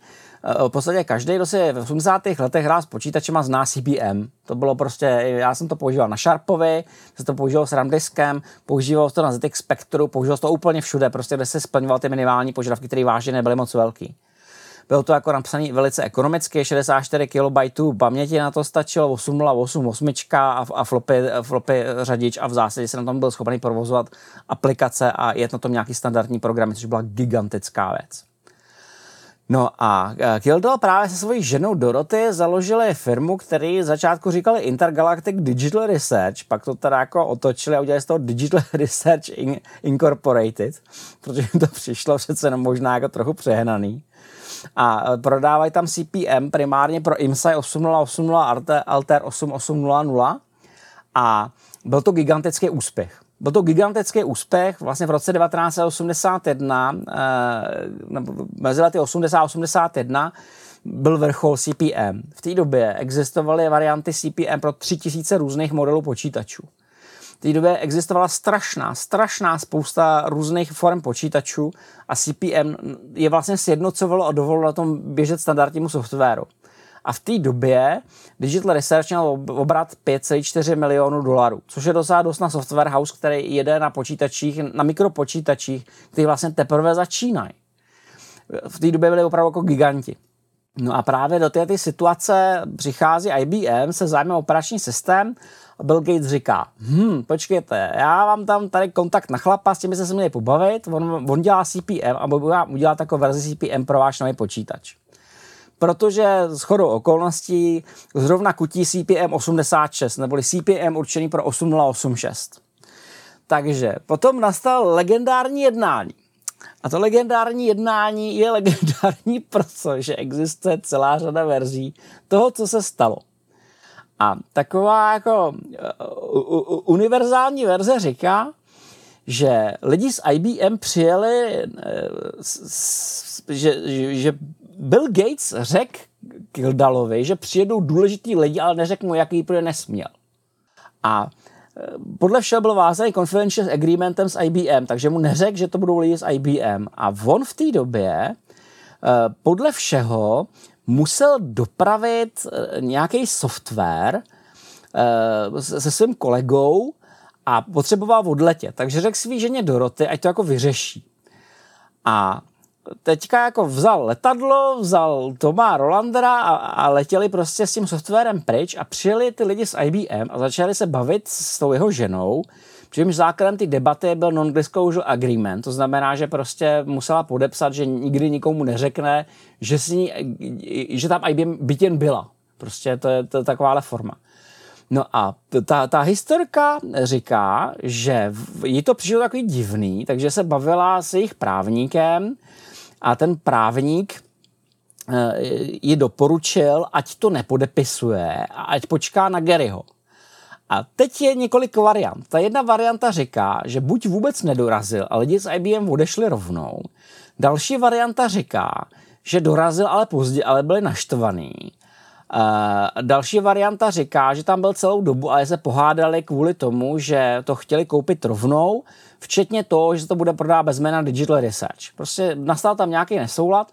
v podstatě každý, kdo si v 80. letech hrál s počítačem a zná CPM. To bylo prostě, já jsem to používal na Sharpovi, jsem to používal s RAM-diskem, používal to na ZX Spectru, používal to úplně všude, prostě kde se splňoval ty minimální požadavky, které vážně nebyly moc velký. Bylo to jako napsané velice ekonomicky, 64 KB paměti na to stačilo, 808 osmička a, a flopy, flopy řadič a v zásadě se na tom byl schopný provozovat aplikace a je na tom nějaký standardní program, což byla gigantická věc. No a Kildall právě se svojí ženou Doroty založili firmu, který začátku říkali Intergalactic Digital Research, pak to teda jako otočili a udělali z toho Digital [LAUGHS] Research Incorporated, protože jim to přišlo přece jenom možná jako trochu přehnaný. A e, prodávají tam CPM primárně pro IMSI 8080 Alter 8800 a byl to gigantický úspěch. Byl to gigantický úspěch. Vlastně v roce 1981, eh, mezi lety 80 a 81, byl vrchol CPM. V té době existovaly varianty CPM pro 3000 různých modelů počítačů. V té době existovala strašná, strašná spousta různých form počítačů a CPM je vlastně sjednocovalo a dovolilo na tom běžet standardnímu softwaru. A v té době Digital Research měl obrat 5,4 milionů dolarů, což je docela dost na software house, který jede na počítačích, na mikropočítačích, který vlastně teprve začínají. V té době byli opravdu jako giganti. No a právě do této situace přichází IBM se zájmem operační systém a Bill Gates říká, hm, počkejte, já vám tam tady kontakt na chlapa, s tím se měli pobavit, on, on dělá CPM a udělat takovou verzi CPM pro váš nový počítač protože s chodou okolností zrovna kutí CPM 86, neboli CPM určený pro 8086. Takže potom nastal legendární jednání. A to legendární jednání je legendární, [LAUGHS] protože existuje celá řada verzí toho, co se stalo. A taková jako uh, univerzální verze říká, že lidi z IBM přijeli, uh, že, že Bill Gates řekl Kildalovi, že přijedou důležitý lidi, ale neřekl mu, jaký protože nesměl. A e, podle všeho byl vázaný confidential agreementem s IBM, takže mu neřekl, že to budou lidi z IBM. A on v té době e, podle všeho musel dopravit e, nějaký software se svým kolegou a potřeboval odletět. Takže řekl svý ženě Doroty, ať to jako vyřeší. A teďka jako vzal letadlo, vzal Toma Rolandera a, a letěli prostě s tím softwarem pryč a přijeli ty lidi z IBM a začali se bavit s tou jeho ženou, Čímž základem ty debaty byl non-disclosure agreement, to znamená, že prostě musela podepsat, že nikdy nikomu neřekne, že, si že tam IBM byt jen byla. Prostě to je, to je takováhle forma. No a ta, ta historka říká, že jí to přišlo takový divný, takže se bavila s jejich právníkem, a ten právník eh, ji doporučil, ať to nepodepisuje a ať počká na Garyho. A teď je několik variant. Ta jedna varianta říká, že buď vůbec nedorazil a lidi z IBM odešli rovnou. Další varianta říká, že dorazil, ale pozdě, ale byli naštvaný. Uh, další varianta říká, že tam byl celou dobu, ale se pohádali kvůli tomu, že to chtěli koupit rovnou, včetně toho, že se to bude prodávat bez jména Digital Research. Prostě nastal tam nějaký nesoulad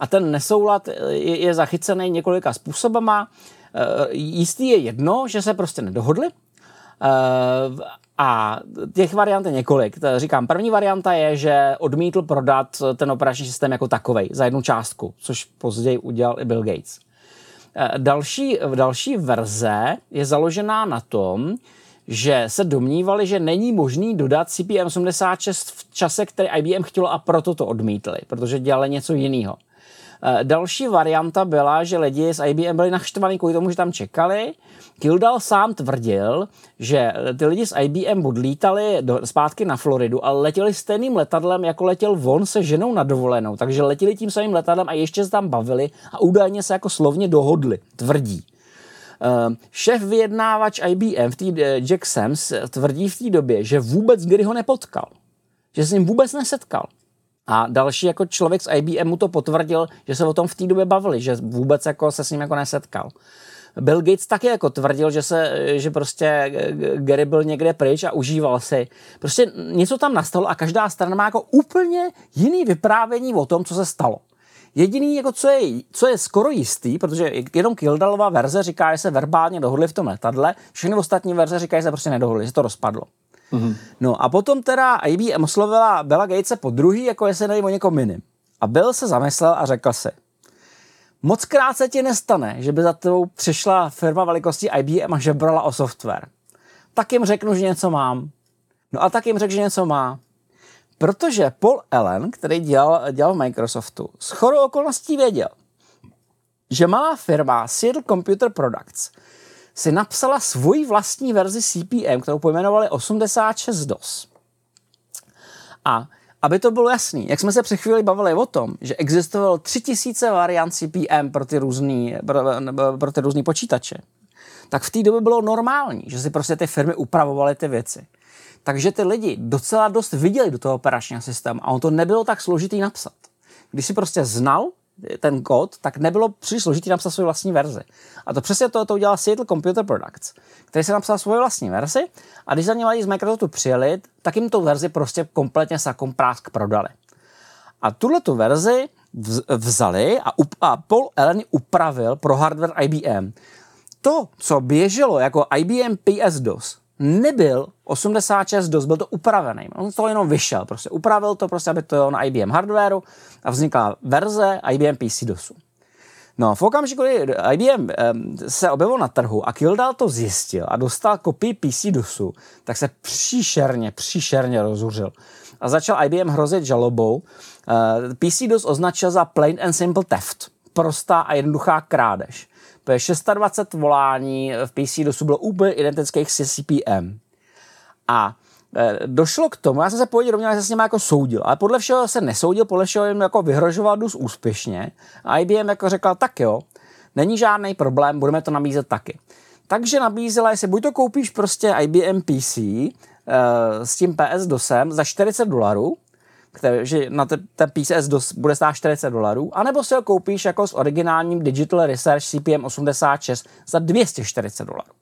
a ten nesoulad je, je zachycený několika způsobama. Uh, jistý je jedno, že se prostě nedohodli, uh, a těch variant je několik. Říkám, první varianta je, že odmítl prodat ten operační systém jako takový za jednu částku, což později udělal i Bill Gates. Eh, další, další verze je založená na tom, že se domnívali, že není možný dodat CPM86 v čase, který IBM chtělo a proto to odmítli, protože dělali něco jiného. Eh, další varianta byla, že lidi z IBM byli naštvaní kvůli tomu, že tam čekali. Kildall sám tvrdil, že ty lidi z IBM odlítali do, zpátky na Floridu, ale letěli stejným letadlem, jako letěl von se ženou na dovolenou. Takže letěli tím samým letadlem a ještě se tam bavili a údajně se jako slovně dohodli, tvrdí. Uh, šéf vyjednávač IBM, v tý, uh, Jack Sams, tvrdí v té době, že vůbec kdy ho nepotkal. Že s ním vůbec nesetkal. A další jako člověk z IBM mu to potvrdil, že se o tom v té době bavili, že vůbec jako se s ním jako nesetkal. Bill Gates taky jako tvrdil, že, se, že prostě Gary byl někde pryč a užíval si. Prostě něco tam nastalo a každá strana má jako úplně jiný vyprávění o tom, co se stalo. Jediný, jako co, je, co je skoro jistý, protože jenom Kildalová verze říká, že se verbálně dohodli v tom letadle, všechny ostatní verze říkají, že se prostě nedohodli, že to rozpadlo. Mm-hmm. No a potom teda IBM oslovila Bella Gatese po druhý, jako jestli nejde o někom jiným. A Bill se zamyslel a řekl si, moc krát se ti nestane, že by za tebou přišla firma velikosti IBM a žebrala o software. Tak jim řeknu, že něco mám. No a tak jim řekl, že něco má. Protože Paul Allen, který dělal, dělal v Microsoftu, s chorou okolností věděl, že malá firma Seattle Computer Products si napsala svoji vlastní verzi CPM, kterou pojmenovali 86 DOS. A aby to bylo jasný, jak jsme se před chvíli bavili o tom, že existovalo 3000 variant CPM pro ty různý, pro, pro ty různý počítače, tak v té době bylo normální, že si prostě ty firmy upravovaly ty věci. Takže ty lidi docela dost viděli do toho operačního systému a on to nebylo tak složitý napsat. Když si prostě znal ten kód, tak nebylo příliš složitý napsat svou vlastní verzi. A to přesně to, to udělal Seattle Computer Products, který se napsal svou vlastní verzi a když za ně lidi z Microsoftu přijeli, tak jim tu verzi prostě kompletně sakom prásk prodali. A tuhle tu verzi vzali a, up, a Paul Allen upravil pro hardware IBM. To, co běželo jako IBM PS-DOS, nebyl 86 DOS, byl to upravený. On to jenom vyšel, prostě upravil to, prostě, aby to na IBM hardwareu a vznikla verze IBM PC DOSu. No, v okamžiku, kdy IBM um, se objevil na trhu a Kildal to zjistil a dostal kopii PC DOSu, tak se příšerně, příšerně rozhuřil. A začal IBM hrozit žalobou. Uh, PC DOS označil za plain and simple theft. Prostá a jednoduchá krádež. 26 volání v PC DOSu bylo úplně identických s CPM. A e, došlo k tomu, já jsem se původně domněl, že se s nimi jako soudil, ale podle všeho se nesoudil, podle všeho jim jako vyhrožoval dus úspěšně a IBM jako řekl, tak jo, není žádný problém, budeme to nabízet taky. Takže nabízela, jestli buď to koupíš prostě IBM PC e, s tím PS DOSem za 40 dolarů, který, že na ten, ten PCS dos, bude stát 40 dolarů, anebo si ho koupíš jako s originálním Digital Research CPM 86 za 240 dolarů.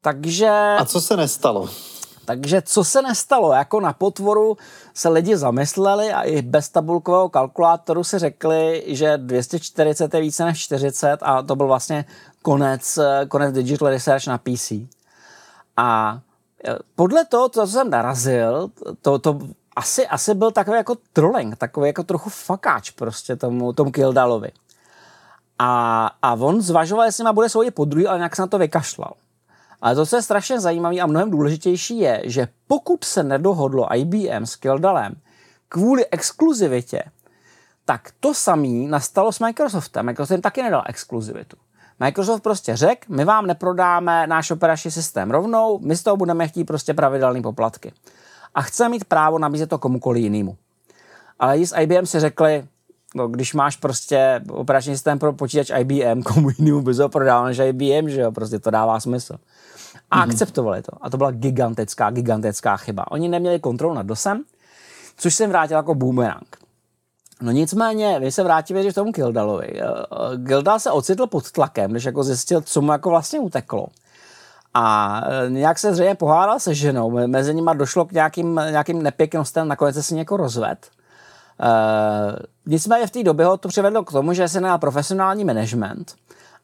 Takže... A co se nestalo? Takže co se nestalo? Jako na potvoru se lidi zamysleli a i bez tabulkového kalkulátoru si řekli, že 240 je více než 40 a to byl vlastně konec, konec Digital Research na PC. A podle toho, co jsem narazil, to, to asi, asi byl takový jako trolling, takový jako trochu fakáč prostě tomu, tomu Kildalovi. A, a on zvažoval, jestli má bude soudit po druhý, ale nějak se na to vykašlal. Ale to, co je strašně zajímavé a mnohem důležitější, je, že pokud se nedohodlo IBM s Kildalem kvůli exkluzivitě, tak to samé nastalo s Microsoftem. Microsoft jim taky nedal exkluzivitu. Microsoft prostě řekl, my vám neprodáme náš operační systém rovnou, my z toho budeme chtít prostě pravidelné poplatky a chce mít právo nabízet to komukoli jinému. Ale i s IBM si řekli, no, když máš prostě operační systém pro počítač IBM, [LAUGHS] komu jinému bys ho prodal než IBM, že jo, prostě to dává smysl. A mm-hmm. akceptovali to. A to byla gigantická, gigantická chyba. Oni neměli kontrolu nad DOSem, což jsem vrátil jako boomerang. No nicméně, my se vrátíme k tomu Gildalovi. Gildal se ocitl pod tlakem, když jako zjistil, co mu jako vlastně uteklo. A e, nějak se zřejmě pohádal se ženou, mezi nimi došlo k nějakým, nějakým nepěknostem, nakonec se ní jako rozved. Uh, nicméně v té době ho to přivedlo k tomu, že se na profesionální management,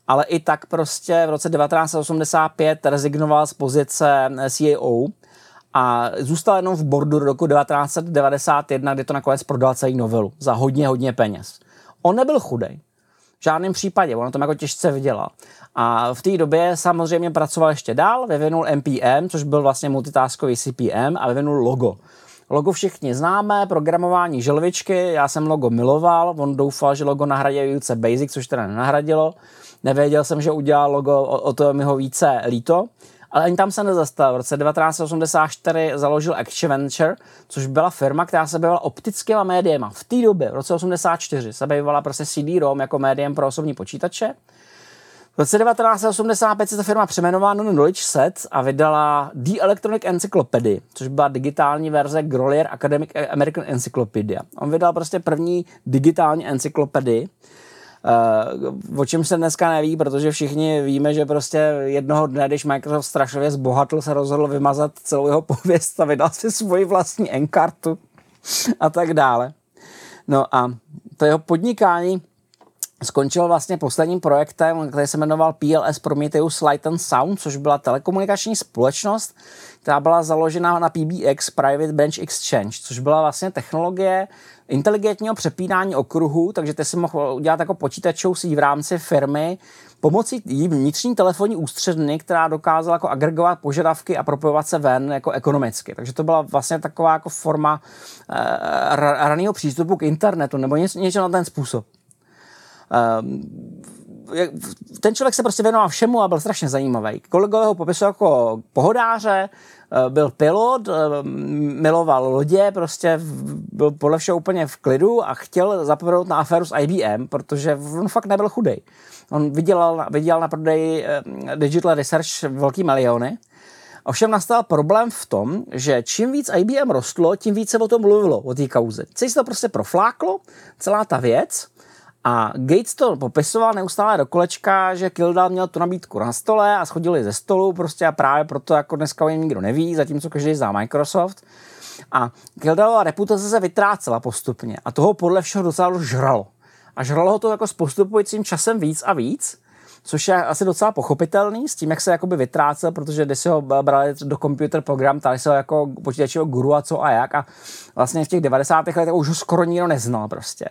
ale i tak prostě v roce 1985 rezignoval z pozice CEO a zůstal jenom v bordu do roku 1991, kdy to nakonec prodal celý novelu za hodně, hodně peněz. On nebyl chudej, v žádném případě, on to jako těžce vydělal. A v té době samozřejmě pracoval ještě dál, vyvinul MPM, což byl vlastně multitaskový CPM a vyvinul logo. Logo všichni známe, programování želvičky, já jsem logo miloval, on doufal, že logo nahradí výuce Basic, což teda nenahradilo. Nevěděl jsem, že udělal logo, o, o to mi ho více líto. Ale ani tam se nezastal. V roce 1984 založil Venture, což byla firma, která se bývala optickýma médiema. V té době, v roce 1984, se bývala prostě CD-ROM jako médiem pro osobní počítače. V roce 1985 se ta firma přeměnovala na Knowledge Set a vydala The Electronic Encyclopedia, což byla digitální verze Grolier Academic American Encyclopedia. On vydal prostě první digitální encyklopedii, Uh, o čem se dneska neví, protože všichni víme, že prostě jednoho dne, když Microsoft strašlivě zbohatl, se rozhodl vymazat celou jeho [LAUGHS] pověst a vydal si svoji vlastní enkartu a tak dále. No a to jeho podnikání skončil vlastně posledním projektem, který se jmenoval PLS Prometheus Light and Sound, což byla telekomunikační společnost, která byla založena na PBX, Private Branch Exchange, což byla vlastně technologie inteligentního přepínání okruhu, takže ty si mohl udělat jako počítačovou síť v rámci firmy pomocí vnitřní telefonní ústředny, která dokázala jako agregovat požadavky a propojovat se ven jako ekonomicky. Takže to byla vlastně taková jako forma uh, raného přístupu k internetu nebo něco, něco na ten způsob. Um, ten člověk se prostě věnoval všemu a byl strašně zajímavý. Kolegové ho popisují jako pohodáře, eh, byl pilot, eh, miloval lodě, prostě byl podle všeho úplně v klidu a chtěl zapomenout na aféru s IBM, protože on fakt nebyl chudej. On vydělal, vydělal na prodeji eh, Digital Research velký miliony, Ovšem nastal problém v tom, že čím víc IBM rostlo, tím více o tom mluvilo, o té kauze. Celý se to prostě profláklo, celá ta věc a Gates to popisoval neustále do kolečka, že Kildall měl tu nabídku na stole a schodili ze stolu prostě a právě proto jako dneska o něm nikdo neví, zatímco každý zná Microsoft. A Kildallova reputace se vytrácela postupně a toho podle všeho docela žralo. A žralo ho to jako s postupujícím časem víc a víc, což je asi docela pochopitelný s tím, jak se jakoby vytrácel, protože když si ho brali do computer program, tady se ho jako počítačového guru a co a jak a vlastně v těch 90. letech už ho skoro nikdo neznal prostě.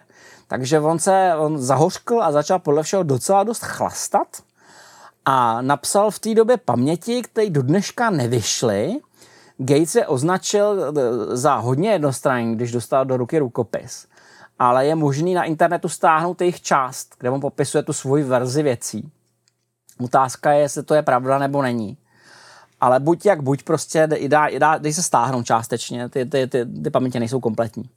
Takže on se on zahořkl a začal podle všeho docela dost chlastat a napsal v té době paměti, které do dneška nevyšly. Gates je označil eh, za hodně jednostranný, když dostal do ruky rukopis. Ale je možný na internetu stáhnout jejich část, kde on popisuje tu svoji verzi věcí. Otázka je, jestli to je pravda nebo není. Ale buď jak buď, prostě dá, dá, dej se stáhnout částečně, ty, ty, ty, ty paměti nejsou kompletní.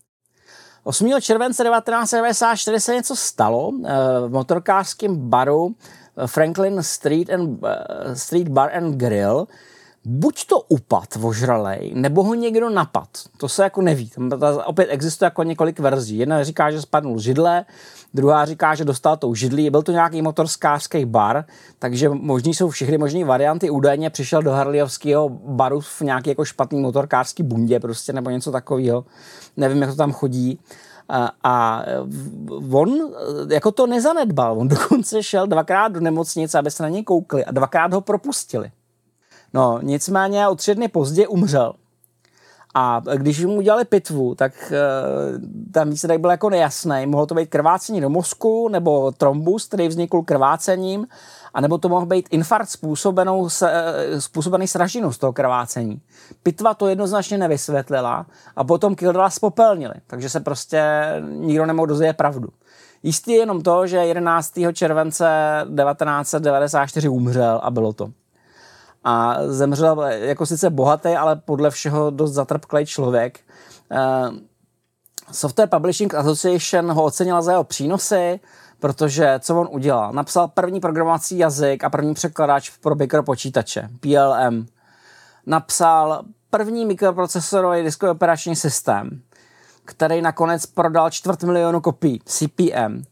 8. července 1994 se něco stalo eh, v motorkářském baru eh, Franklin Street, and, eh, Street Bar and Grill, buď to upad ožralej, nebo ho někdo napad. To se jako neví. Tam opět existuje jako několik verzí. Jedna říká, že spadnul židle, druhá říká, že dostal tou židlí. Byl to nějaký motorskářský bar, takže možný jsou všechny možné varianty. Údajně přišel do Harliovského baru v nějaký jako špatný motorkářský bundě prostě, nebo něco takového. Nevím, jak to tam chodí. A, a on jako to nezanedbal. On dokonce šel dvakrát do nemocnice, aby se na něj koukli a dvakrát ho propustili. No, nicméně o tři dny později umřel. A když mu udělali pitvu, tak uh, ten výsledek byl jako nejasný. Mohlo to být krvácení do mozku, nebo trombus, který vznikl krvácením, anebo to mohl být infarkt způsobenou, uh, způsobený sražinou z toho krvácení. Pitva to jednoznačně nevysvětlila a potom Kildala spopelnili, takže se prostě nikdo nemohl dozvědět pravdu. Jistý je jenom to, že 11. července 1994 umřel a bylo to a zemřel jako sice bohatý, ale podle všeho dost zatrpklý člověk. Uh, Software Publishing Association ho ocenila za jeho přínosy, protože co on udělal? Napsal první programovací jazyk a první překladač pro mikropočítače, PLM. Napsal první mikroprocesorový diskový operační systém, který nakonec prodal čtvrt milionu kopií, CPM.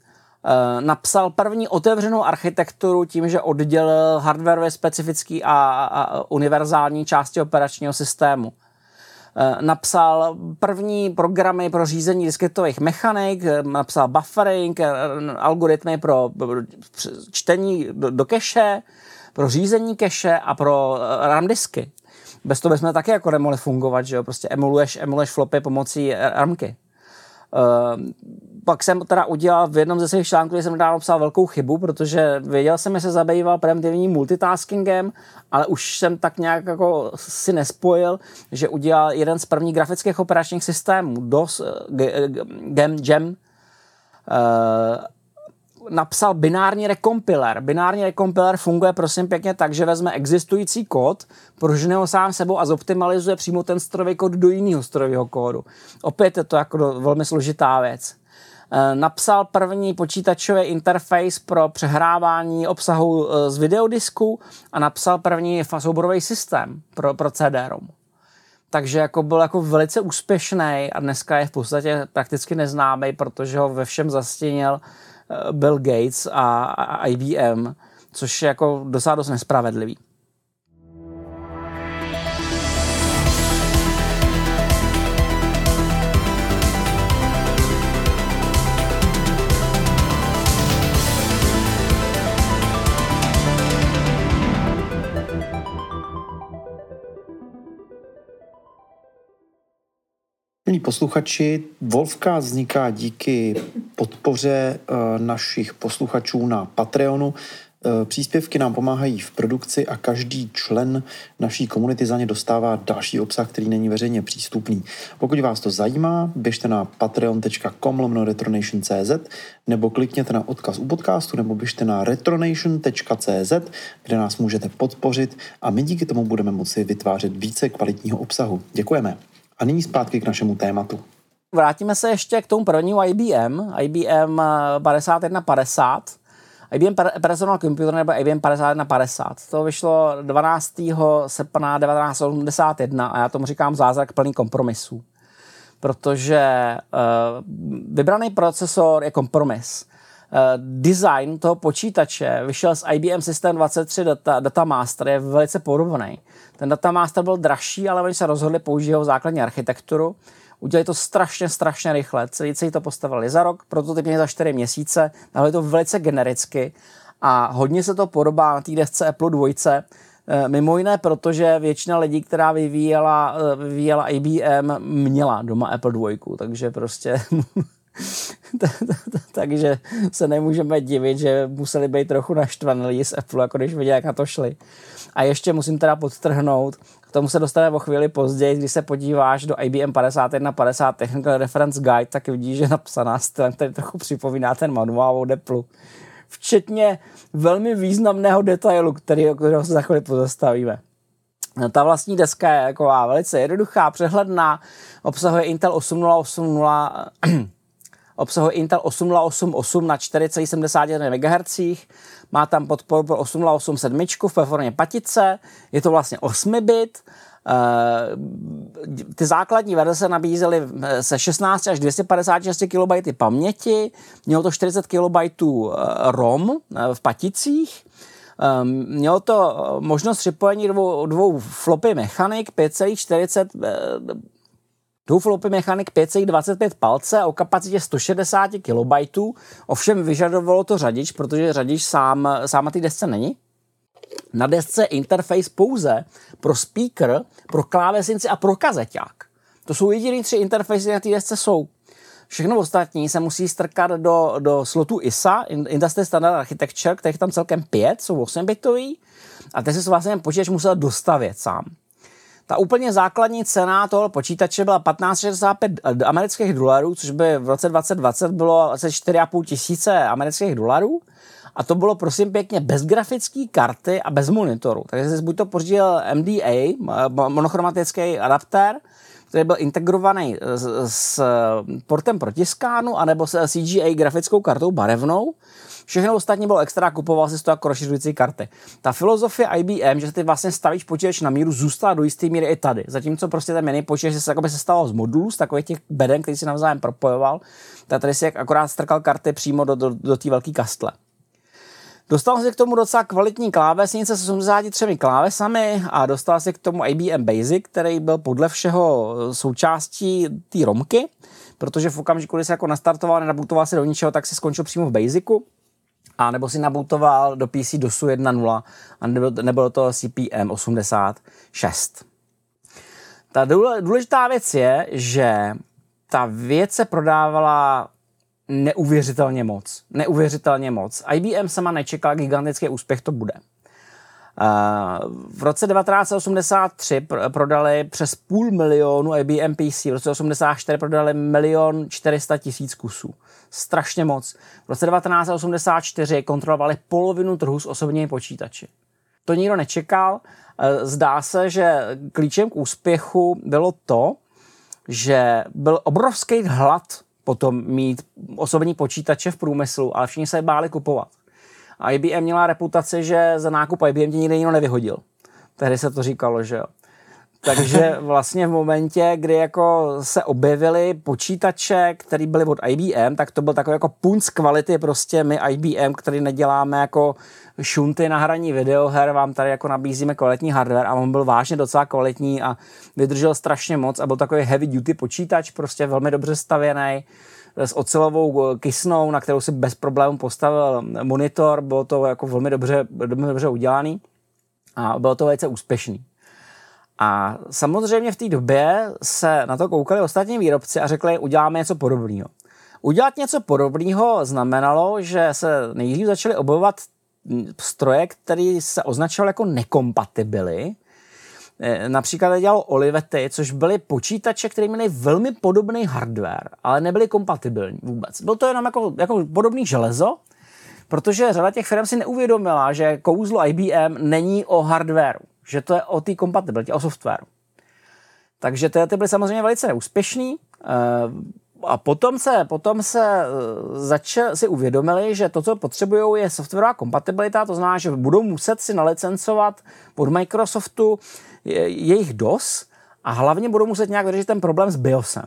Eh, napsal první otevřenou architekturu tím, že oddělil hardwareově specifický a, a univerzální části operačního systému. Eh, napsal první programy pro řízení disketových mechanik, eh, napsal buffering, algoritmy pro čtení do, do keše, pro řízení keše a pro RAM disky. Bez toho bychom taky jako nemohli fungovat, že jo? Prostě emuluješ, emuluješ flopy pomocí RAMky. Uh, pak jsem teda udělal v jednom ze svých článků, kde jsem dál psal velkou chybu, protože věděl jsem, že se zabýval primitivním multitaskingem, ale už jsem tak nějak jako si nespojil, že udělal jeden z prvních grafických operačních systémů, DOS, Gem, Gem, uh, napsal binární rekompiler. Binární rekompiler funguje prosím pěkně tak, že vezme existující kód, prožene ho sám sebou a zoptimalizuje přímo ten strojový kód do jiného strojového kódu. Opět je to jako velmi složitá věc. E, napsal první počítačový interface pro přehrávání obsahu e, z videodisku a napsal první souborový systém pro, pro CD-ROM. Takže jako byl jako velice úspěšný a dneska je v podstatě prakticky neznámý, protože ho ve všem zastínil Eh, Bill Gates a IBM, což je jako docela dost nespravedlivý. Milí posluchači, Wolfka vzniká díky podpoře eh, našich posluchačů na Patreonu. Eh, příspěvky nám pomáhají v produkci a každý člen naší komunity za ně dostává další obsah, který není veřejně přístupný. Pokud vás to zajímá, běžte na patreon.com lomno retronation.cz nebo klikněte na odkaz u podcastu nebo běžte na retronation.cz, kde nás můžete podpořit a my díky tomu budeme moci vytvářet více kvalitního obsahu. Děkujeme. A nyní zpátky k našemu tématu. Vrátíme se ještě k tomu prvnímu IBM, IBM 5150, IBM Personal Computer nebo IBM 5150. To vyšlo 12. srpna 1981 a já tomu říkám zázrak plný kompromisů. Protože uh, vybraný procesor je kompromis. Uh, design toho počítače vyšel z IBM System 23 Data, Data Master, je velice podobný. Ten Data Master byl dražší, ale oni se rozhodli použít jeho základní architekturu Udělali to strašně, strašně rychle. Celý, celý to postavili za rok, prototyp za čtyři měsíce, ale to velice genericky a hodně se to podobá na té desce Apple 2. Eh, mimo jiné, protože většina lidí, která vyvíjela, eh, vyvíjela IBM, měla doma Apple 2, takže prostě [LAUGHS] [LAUGHS] takže se nemůžeme divit, že museli být trochu naštvaní lidi z Apple, jako když viděli, jak na to šli. A ještě musím teda podtrhnout, k tomu se dostaneme o chvíli později, když se podíváš do IBM 5150 Technical Reference Guide, tak vidíš, že napsaná stylem, který trochu připomíná ten manuál od Apple. Včetně velmi významného detailu, který, kterého se za chvíli pozastavíme. Ta vlastní deska je jako velice jednoduchá, přehledná, obsahuje Intel 8080 [CLEARS THROAT] obsahuje Intel 8088 na 4,71 MHz, má tam podporu pro 8087 v performě patice, je to vlastně 8-bit, Uh, ty základní verze nabízely eh, se 16 až 256 KB paměti, mělo to 40 KB ROM v paticích, um, mělo to možnost připojení dvou, dvou flopy mechanik 5,40 Dvouflopy mechanik 5,25 palce o kapacitě 160 KB, ovšem vyžadovalo to řadič, protože řadič sám, sám na té desce není. Na desce interface pouze pro speaker, pro klávesnici a pro kazeťák. To jsou jediný tři interfejsy na té desce jsou. Všechno ostatní se musí strkat do, do slotu ISA, Industry Standard Architecture, kterých tam celkem pět, jsou 8 bitový, a ty se vlastně počítač musel dostavět sám. Ta úplně základní cena toho počítače byla 1565 amerických dolarů, což by v roce 2020 bylo asi 4,5 tisíce amerických dolarů. A to bylo prosím pěkně bez grafické karty a bez monitoru. Takže jsi buď to pořídil MDA, monochromatický adaptér, který byl integrovaný s, s portem protiskánu, anebo s CGA grafickou kartou barevnou. Všechno ostatní bylo extra, kupoval si to jako rozšiřující karty. Ta filozofie IBM, že ty vlastně stavíš počítač na míru, zůstala do jisté míry i tady. Zatímco prostě ten mini počítač se, se stalo z modulů, z takových těch beden, který si navzájem propojoval, tak tady si akorát strkal karty přímo do, do, do té velké kastle. Dostal se k tomu docela kvalitní klávesnice s 83 klávesami a dostal se k tomu IBM Basic, který byl podle všeho součástí té romky, protože v okamžiku, kdy se jako nastartoval, nenabutoval se do ničeho, tak si skončil přímo v Basicu a nebo si nabutoval do PC DOSu 1.0 a nebylo, nebylo to CPM 86. Ta důležitá věc je, že ta věc se prodávala neuvěřitelně moc. Neuvěřitelně moc. IBM sama nečekala gigantický úspěch to bude. V roce 1983 prodali přes půl milionu IBM PC, v roce 1984 prodali milion 400 tisíc kusů. Strašně moc. V roce 1984 kontrolovali polovinu trhu s osobními počítači. To nikdo nečekal. E, zdá se, že klíčem k úspěchu bylo to, že byl obrovský hlad potom mít osobní počítače v průmyslu, ale všichni se báli kupovat. A IBM měla reputaci, že za nákup IBM tě nikdy nikdo nevyhodil. Tehdy se to říkalo, že jo. Takže vlastně v momentě, kdy jako se objevily počítače, které byly od IBM, tak to byl takový jako punc kvality prostě my IBM, který neděláme jako šunty na hraní videoher, vám tady jako nabízíme kvalitní hardware a on byl vážně docela kvalitní a vydržel strašně moc a byl takový heavy duty počítač, prostě velmi dobře stavěný s ocelovou kysnou, na kterou si bez problémů postavil monitor, bylo to jako velmi dobře, velmi dobře udělaný a bylo to velice úspěšný. A samozřejmě v té době se na to koukali ostatní výrobci a řekli, uděláme něco podobného. Udělat něco podobného znamenalo, že se nejdřív začaly objevovat stroje, které se označovaly jako nekompatibily. E, například dělal Olivetti, což byly počítače, které měly velmi podobný hardware, ale nebyly kompatibilní vůbec. Byl to jenom jako, jako podobný železo, protože řada těch firm si neuvědomila, že kouzlo IBM není o hardwareu, že to je o té kompatibilitě, o softwaru. Takže ty, ty byly samozřejmě velice neúspěšný. E, a potom se, potom se eh, začal, si uvědomili, že to, co potřebují, je softwarová kompatibilita, to znamená, že budou muset si nalicencovat od Microsoftu jejich DOS a hlavně budou muset nějak vyřešit ten problém s BIOSem.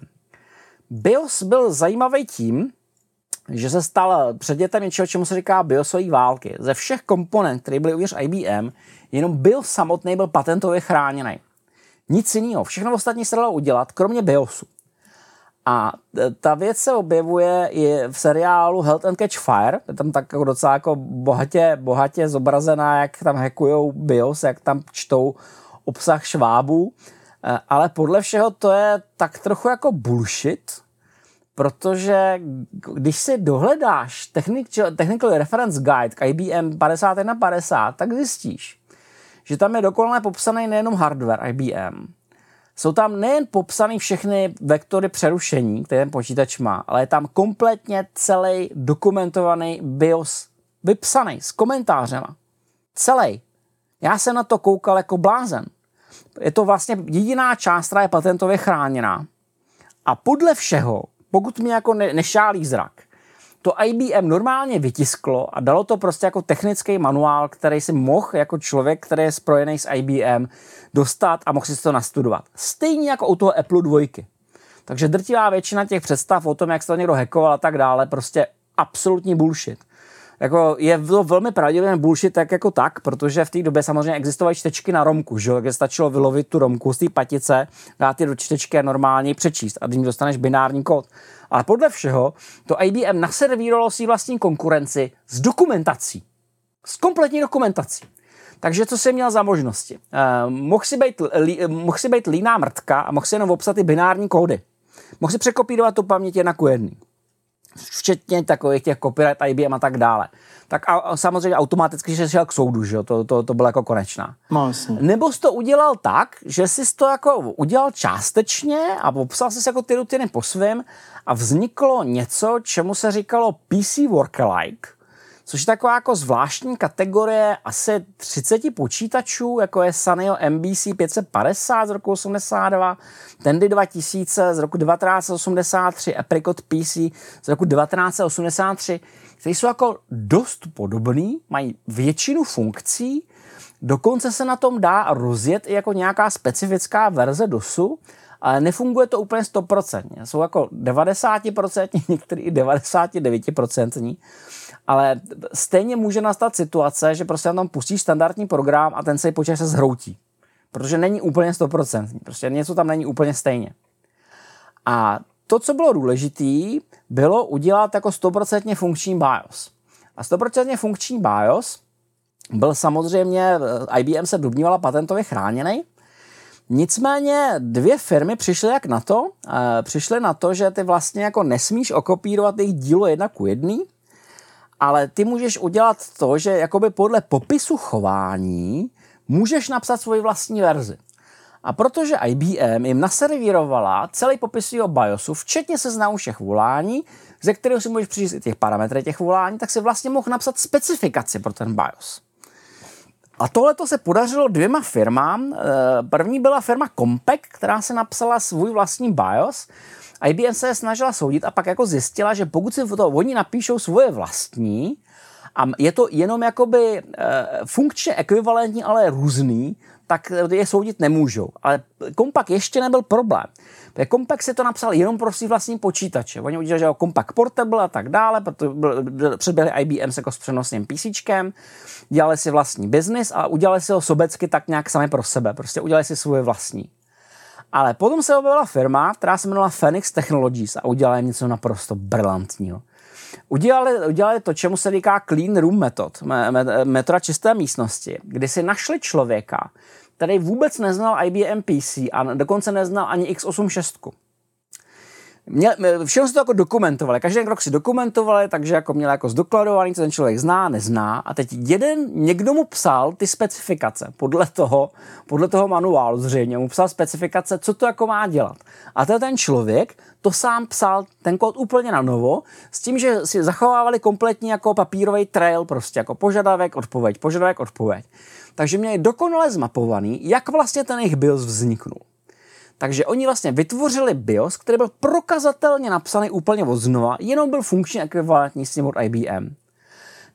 BIOS byl zajímavý tím, že se stal předmětem něčeho, čemu se říká BIOSové války. Ze všech komponent, které byly uvnitř IBM, jenom BIOS samotný byl patentově chráněný. Nic jiného. Všechno ostatní se dalo udělat, kromě BIOSu. A ta věc se objevuje i v seriálu Health and Catch Fire. Je tam tak jako docela jako bohatě, bohatě zobrazená, jak tam hackujou BIOS, jak tam čtou obsah švábů. E, ale podle všeho to je tak trochu jako bullshit, protože když si dohledáš Technical Reference Guide k IBM 5150, tak zjistíš, že tam je dokonale popsaný nejenom hardware IBM, jsou tam nejen popsány všechny vektory přerušení, které ten počítač má, ale je tam kompletně celý dokumentovaný BIOS vypsaný s komentářema. Celý. Já jsem na to koukal jako blázen. Je to vlastně jediná část, která je patentově chráněná. A podle všeho, pokud mi jako ne, nešálí zrak, to IBM normálně vytisklo a dalo to prostě jako technický manuál, který si mohl jako člověk, který je spojený s IBM, dostat a mohl si to nastudovat. Stejně jako u toho Apple 2. Takže drtivá většina těch představ o tom, jak se to někdo hackoval a tak dále, prostě absolutní bullshit. Jako je to velmi pravděpodobně bullshit tak jako tak, protože v té době samozřejmě existovaly čtečky na romku, že takže stačilo vylovit tu romku z té patice, dát je do čtečky a normálně přečíst a tím dostaneš binární kód. Ale podle všeho to IBM naservírovalo si vlastní konkurenci s dokumentací. S kompletní dokumentací. Takže co jsem měl za možnosti? Uh, mohl, si být, li, mohl si být líná mrtka a mohl si jenom obsat ty binární kódy. Mohl si překopírovat tu paměť jedna ku jedný. Včetně takových těch copyright IBM a tak dále. Tak a, a samozřejmě automaticky že šel k soudu, že jo? To, to, to bylo jako konečná. No, jasně. Nebo jsi to udělal tak, že jsi to jako udělal částečně a popsal jsi jako ty rutiny po svém a vzniklo něco, čemu se říkalo PC Workalike, což je taková jako zvláštní kategorie asi 30 počítačů, jako je Sanyo MBC 550 z roku 82, Tandy 2000 z roku 1983, Apricot PC z roku 1983, které jsou jako dost podobný, mají většinu funkcí, dokonce se na tom dá rozjet i jako nějaká specifická verze DOSu, ale nefunguje to úplně 100%. Jsou jako 90%, [LAUGHS] některý i 99%, ale stejně může nastat situace, že prostě tom pustíš standardní program a ten se počítač se zhroutí. Protože není úplně 100%. Prostě něco tam není úplně stejně. A to, co bylo důležité, bylo udělat jako 100% funkční BIOS. A 100% funkční BIOS byl samozřejmě, eh, IBM se domnívala patentově chráněný, Nicméně dvě firmy přišly jak na to, e, přišly na to, že ty vlastně jako nesmíš okopírovat jejich dílo jedna ku jedný, ale ty můžeš udělat to, že jakoby podle popisu chování můžeš napsat svoji vlastní verzi. A protože IBM jim naservírovala celý popis jeho BIOSu, včetně seznamu všech volání, ze kterého si můžeš přijít i těch parametrů těch volání, tak si vlastně mohl napsat specifikaci pro ten BIOS. A tohle to se podařilo dvěma firmám. Eh, první byla firma Compaq, která se napsala svůj vlastní BIOS. IBM se snažila soudit a pak jako zjistila, že pokud si to oni napíšou svoje vlastní, a je to jenom jakoby e, funkčně ekvivalentní, ale různý, tak je soudit nemůžou. Ale Kompak ještě nebyl problém. Compaq si to napsal jenom pro svý vlastní počítače. Oni udělali, že Compaq Portable a tak dále, protože předběhli IBM se jako s přenosným PC, dělali si vlastní biznis a udělali si ho sobecky tak nějak sami pro sebe. Prostě udělali si svoje vlastní. Ale potom se objevila firma, která se jmenovala Phoenix Technologies a udělala něco naprosto brilantního. Udělali, udělali to, čemu se říká clean room method, metoda čisté místnosti, kdy si našli člověka, který vůbec neznal IBM PC a dokonce neznal ani x86. Měl, všechno se to jako dokumentovali, každý krok si dokumentovali, takže jako měl jako zdokladovaný, co ten člověk zná, nezná a teď jeden, někdo mu psal ty specifikace podle toho, podle toho manuálu zřejmě, mu psal specifikace, co to jako má dělat. A to ten člověk to sám psal ten kód úplně na novo, s tím, že si zachovávali kompletní jako papírový trail, prostě jako požadavek, odpověď, požadavek, odpověď. Takže měli dokonale zmapovaný, jak vlastně ten jejich BIOS vzniknul. Takže oni vlastně vytvořili BIOS, který byl prokazatelně napsaný úplně od znova, jenom byl funkčně ekvivalentní s ním od IBM.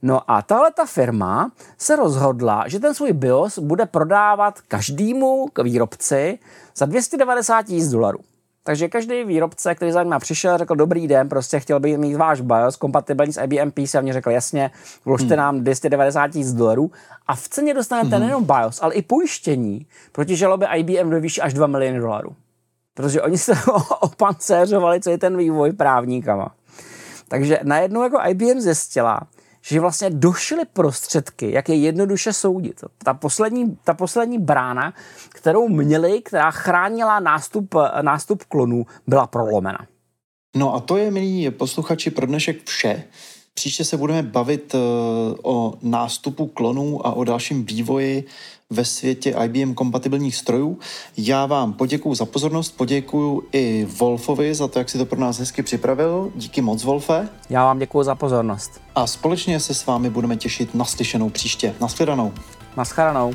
No a tahle ta firma se rozhodla, že ten svůj BIOS bude prodávat každému výrobci za 290 tisíc dolarů. Takže každý výrobce, který za mnou přišel, řekl, dobrý den, prostě chtěl bych mít váš BIOS kompatibilní s IBM PC a mě řekl, jasně, vložte hmm. nám 290 tisíc dolarů a v ceně dostanete hmm. nejenom BIOS, ale i pojištění proti žalobě IBM ve výši až 2 miliony dolarů. Protože oni se [LAUGHS] opancéřovali, co je ten vývoj právníkama. Takže najednou jako IBM zjistila, že vlastně došly prostředky, jak je jednoduše soudit. Ta poslední, ta poslední brána, kterou měli, která chránila nástup, nástup klonů, byla prolomena. No a to je, milí posluchači, pro dnešek vše. Příště se budeme bavit eh, o nástupu klonů a o dalším vývoji ve světě IBM kompatibilních strojů. Já vám poděkuji za pozornost, poděkuji i Wolfovi za to, jak si to pro nás hezky připravil. Díky moc, Wolfe. Já vám děkuji za pozornost. A společně se s vámi budeme těšit na slyšenou příště. Naschledanou. Naschledanou.